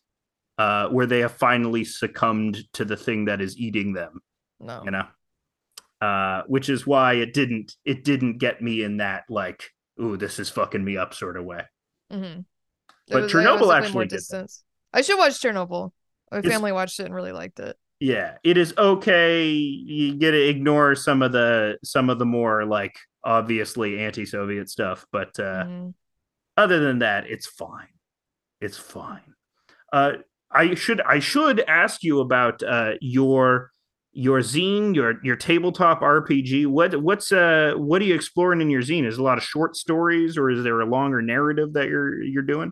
uh where they have finally succumbed to the thing that is eating them No. you know uh which is why it didn't it didn't get me in that like ooh this is fucking me up sort of way Mhm. But was- Chernobyl was definitely more actually did that. I should watch Chernobyl. My family watched it and really liked it. yeah it is okay. You get to ignore some of the some of the more like obviously anti-soviet stuff but uh Mhm. other than that it's fine. It's fine. Uh i should i should ask you about uh your your zine your your tabletop rpg what what's uh what are you exploring in your zine? Is it a lot of short stories or is there a longer narrative that you're you're doing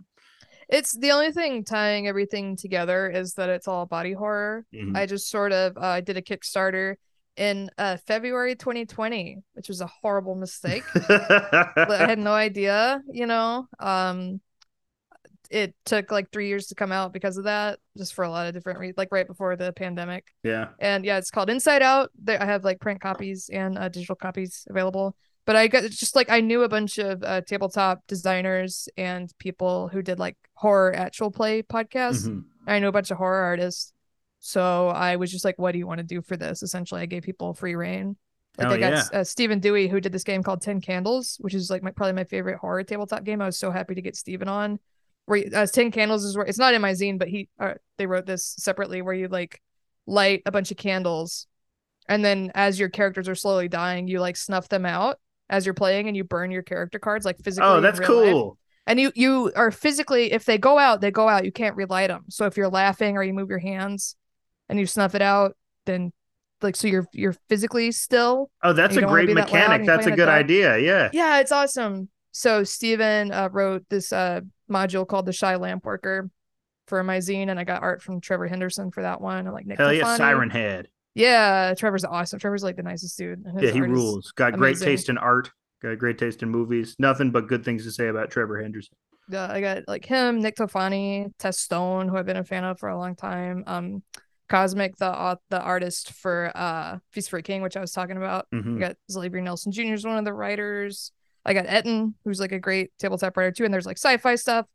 It's the only thing tying everything together is that it's all body horror. Mhm. I just sort of uh, did a Kickstarter in uh, February 2020, which was a horrible mistake. But I had no idea, you know. Um, it took like three years to come out because of that, just for a lot of different reasons, like right before the pandemic. yeah And yeah, it's called Inside Out. I have like print copies and uh, digital copies available. But I got it's just like I knew a bunch of uh, tabletop designers and people who did like horror actual play podcasts. Mhm. I know a bunch of horror artists. So I was just like, what do you want to do for this? Essentially, I gave people free reign. Like Hell I got yeah. uh, Stephen Dewey, who did this game called Ten Candles, which is like my probably my favorite horror tabletop game. I was so happy to get Stephen on. Where uh, Ten Candles is where it's not in my zine, but he uh, they wrote this separately where you like light a bunch of candles, and then as your characters are slowly dying, you like snuff them out as you're playing, and you burn your character cards like physically. oh that's real life. cool. And you you are physically if they go out they go out. You can't relight them so if you're laughing or you move your hands and you snuff it out then like so you're you're physically still oh that's a great be that mechanic. that's a good idea. Yeah. Yeah it's awesome. So Stephen uh, wrote this uh module called the shy lamp worker for my zine and i got art from trevor henderson for that one. And like nick hell yeah siren head yeah trevor's awesome trevor's like the nicest dude Yeah, he rules. Got great taste in art. Got great taste in movies. Nothing but good things to say about Trevor Henderson. Yeah, I got like him, Nick Tofani, Tess Stone, who I've been a fan of for a long time. Um, Cosmic, the au- the artist for uh Feast for a King, which I was talking about. Mhm. I got Zalabri Nelson Jr. is one of the writers. I got Etten, who's like a great tabletop writer too. And there's like sci-fi stuff.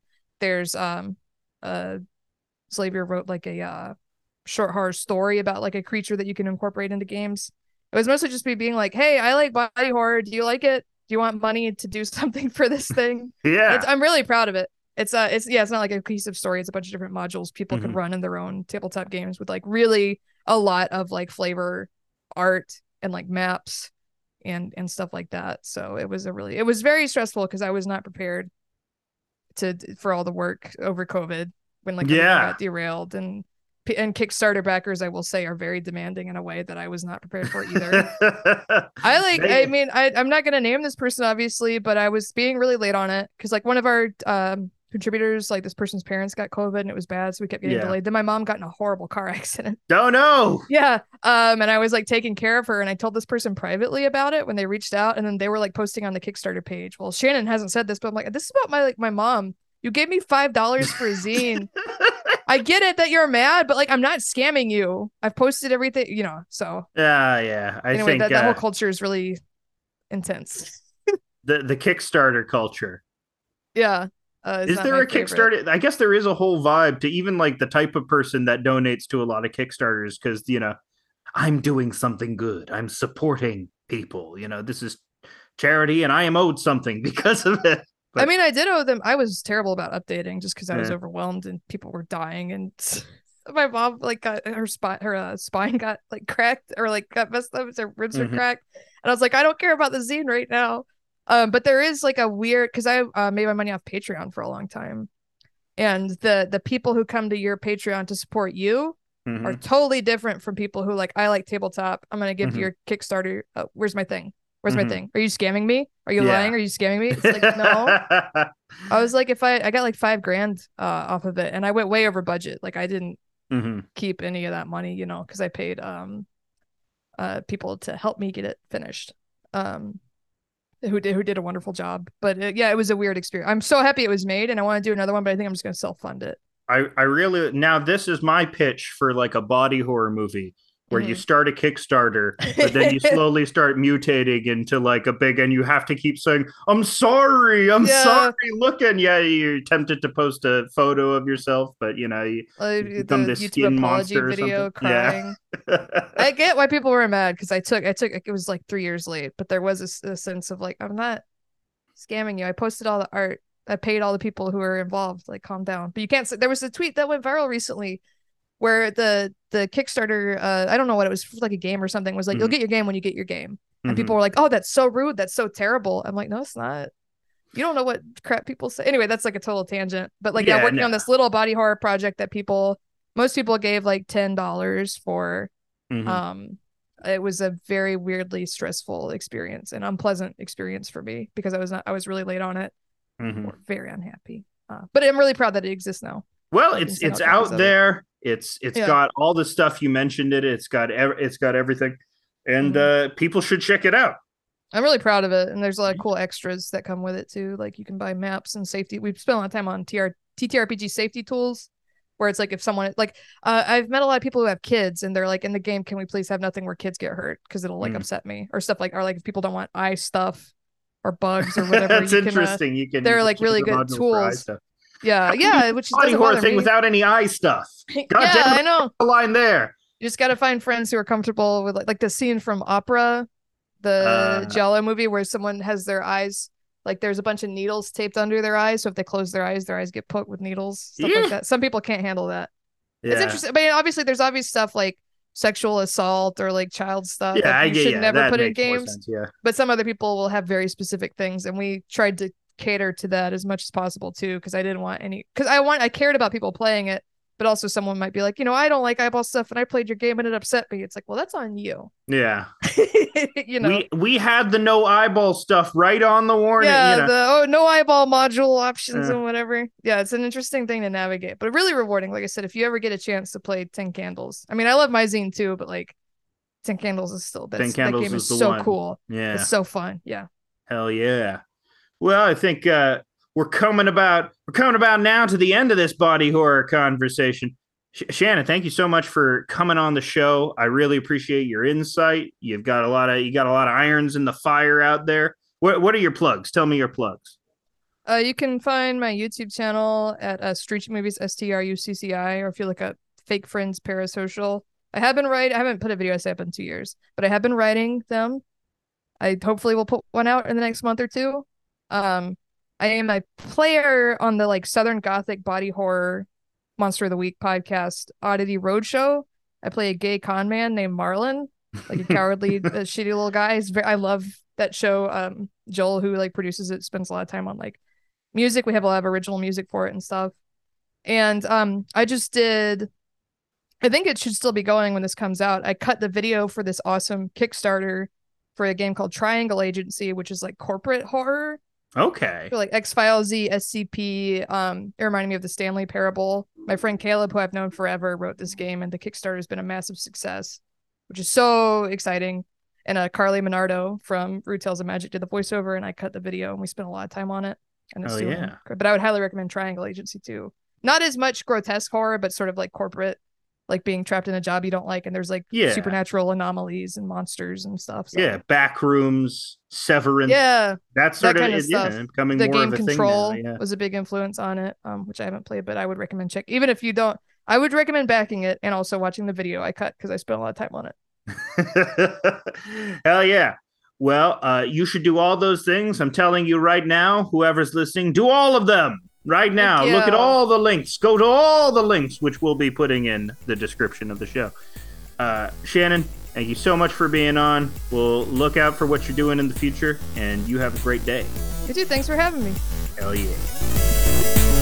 There's um uh Zalabri wrote like a uh short horror story about like a creature that you can incorporate into games. It was mostly just me being like, hey, I like body horror. Do you like it? Do you want money to do something for this thing? Yeah. It's, I'm really proud of it. It's uh, it's yeah, it's not like a cohesive story. It's a bunch of different modules people Mhm. could run in their own tabletop games with like really a lot of like flavor, art, and like maps, and and stuff like that. So it was a really it was very stressful because I was not prepared to for all the work over COVID when like Yeah. got derailed and and Kickstarter backers I will say are very demanding in a way that I was not prepared for either. I like. They- I mean, I I'm not gonna name this person obviously, but I was being really late on it because like one of our um contributors, like this person's parents got COVID and it was bad, so we kept getting Yeah. delayed. Then my mom got in a horrible car accident. oh no. yeah. Um, and I was like taking care of her, and I told this person privately about it when they reached out, and then they were like posting on the Kickstarter page. Well, Shannon hasn't said this, but I'm like, this is about my like my mom. You gave me five dollars for a zine. I get it that you're mad, but like I'm not scamming you. I've posted everything, you know. So Yeah, yeah. I anyway, think that, that uh, whole culture is really intense. the the Kickstarter culture. Yeah. Uh, is there a favorite. Kickstarter? I guess there is a whole vibe to even like the type of person that donates to a lot of Kickstarters because you know, I'm doing something good. I'm supporting people. You know, this is charity, and I am owed something because of it. But, I mean, I did owe them. I was terrible about updating just because I was overwhelmed and people were dying. And my mom like got her spine, her uh, spine got like cracked or like got messed up. Her ribs mm-hmm. were cracked, and I was like, I don't care about the zine right now. Um, but there is like a weird because I uh, made my money off Patreon for a long time, and the the people who come to your Patreon to support you mm-hmm. are totally different from people who like I like tabletop. I'm gonna give mm-hmm. your Kickstarter. Uh, where's my thing? Where's mm-hmm. my thing? Are you scamming me? Are you yeah. lying? Are you scamming me? It's like no. I was like, if I I got like five grand uh, off of it, and I went way over budget. Like I didn't mm-hmm. keep any of that money, you know, because I paid um uh people to help me get it finished. Um who did who did a wonderful job. But uh, yeah, it was a weird experience. I'm so happy it was made, and I want to do another one, but I think I'm just gonna self fund it. I I really now this is my pitch for like a body horror movie where mm-hmm. you start a Kickstarter, but then you slowly start mutating into like a big, and you have to keep saying, "I'm sorry, I'm yeah. sorry." Look, and yeah, you're tempted to post a photo of yourself, but you know, you, uh, become this skin monster video crying. Yeah. I get why people were mad because I took, I took, it was like three years late, but there was a, a sense of like, I'm not scamming you. I posted all the art. I paid all the people who were involved. Like, calm down. But you can't. There was a tweet that went viral recently where the the Kickstarter, uh, I don't know what it was, like a game or something, was like, mm-hmm. you'll get your game when you get your game. And mm-hmm. people were like, oh, that's so rude. That's so terrible. I'm like, no, it's not. You don't know what crap people say. Anyway, that's like a total tangent. But like, yeah, yeah working no. on this little body horror project that people, most people gave like $10 for. Mm-hmm. Um, it was a very weirdly stressful experience and unpleasant experience for me because I was not, I was really late on it. Mm-hmm. Very unhappy. Uh, but I'm really proud that it exists now. Well, it's it's out there. It's it's yeah. got all the stuff you mentioned it. It's got ev- it's got everything, and mm-hmm. uh, people should check it out. I'm really proud of it, and there's a lot of cool extras that come with it too. Like you can buy maps and safety. We've spent a lot of time on TR TTRPG safety tools, where it's like if someone like uh, I've met a lot of people who have kids, and they're like in the game, can we please have nothing where kids get hurt because it'll like mm. upset me or stuff like or like if people don't want eye stuff or bugs or whatever. That's you interesting. Can, uh, you can. They're like really good tools. Yeah, yeah, which is body horror thing me. without any eye stuff. God yeah, damn I know. The line there. You just got to find friends who are comfortable with like, like the scene from Opera, the uh, Giallo movie where someone has their eyes like there's a bunch of needles taped under their eyes, so if they close their eyes, their eyes get poked with needles, stuff yeah. like that. Some people can't handle that. Yeah. It's interesting, but obviously there's obvious stuff like sexual assault or like child stuff yeah, that you should yeah, never put in games. Sense, yeah. But some other people will have very specific things, and we tried to cater to that as much as possible too because I didn't want any because I want I cared about people playing it but also someone might be like you know I don't like eyeball stuff and I played your game and it upset me. It's like well that's on you. Yeah. You know? we we had the no eyeball stuff right on the warning yeah you know? the oh no eyeball module options uh. and whatever. Yeah it's an interesting thing to navigate but really rewarding. Like I said if you ever get a chance to play 10 candles I mean I love my zine too but like 10 candles is still that's, 10 candles that game is, is so one. cool. Yeah. it's so fun yeah. Hell yeah well, I think uh, we're coming about we're coming about now to the end of this body horror conversation. Sh- Shannon, thank you so much for coming on the show. I really appreciate your insight. You've got a lot of you got a lot of irons in the fire out there. What what are your plugs? Tell me your plugs. Uh, you can find my YouTube channel at uh, Strucci Movies S T R U C C I, or if you look up Fake Friends Parasocial. I have been writing. I haven't put a video essay up in two years, but I have been writing them. I hopefully will put one out in the next month or two. Um, I am a player on the like Southern Gothic body horror Monster of the Week podcast, Oddity Roadshow. I play a gay con man named Marlon, like a cowardly, uh, shitty little guy. Very, I love that show. Um, Joel, who like produces it, spends a lot of time on like music. We have a lot of original music for it and stuff. And um, I just did. I think it should still be going when this comes out. I cut the video for this awesome Kickstarter for a game called Triangle Agency, which is like corporate horror. Okay. like X Files Z, SCP. Um, it reminded me of the Stanley Parable. My friend Caleb, who I've known forever, wrote this game, and the Kickstarter has been a massive success, which is so exciting. And uh, Carly Minardo from Rude Tales of Magic did the voiceover, and I cut the video, and we spent a lot of time on it. And it's oh, yeah. But I would highly recommend Triangle Agency too. Not as much grotesque horror, but sort of like corporate, like being trapped in a job you don't like and there's like Yeah. supernatural anomalies and monsters and stuff. So. Yeah, back rooms, Severance. Yeah, that sort kind of of, yeah, stuff. becoming the more game of a Control thing now. was a big influence on it, um, which I haven't played, but I would recommend check. Even if you don't, I would recommend backing it and also watching the video I cut because I spent a lot of time on it. Hell yeah. Well, uh, you should do all those things. I'm telling you right now, whoever's listening, do all of them right now. Look at all the links. Go to all the links, which we'll be putting in the description of the show. Uh, Shannon, thank you so much for being on. We'll look out for what you're doing in the future, and you have a great day. You too. Thanks for having me. Hell yeah.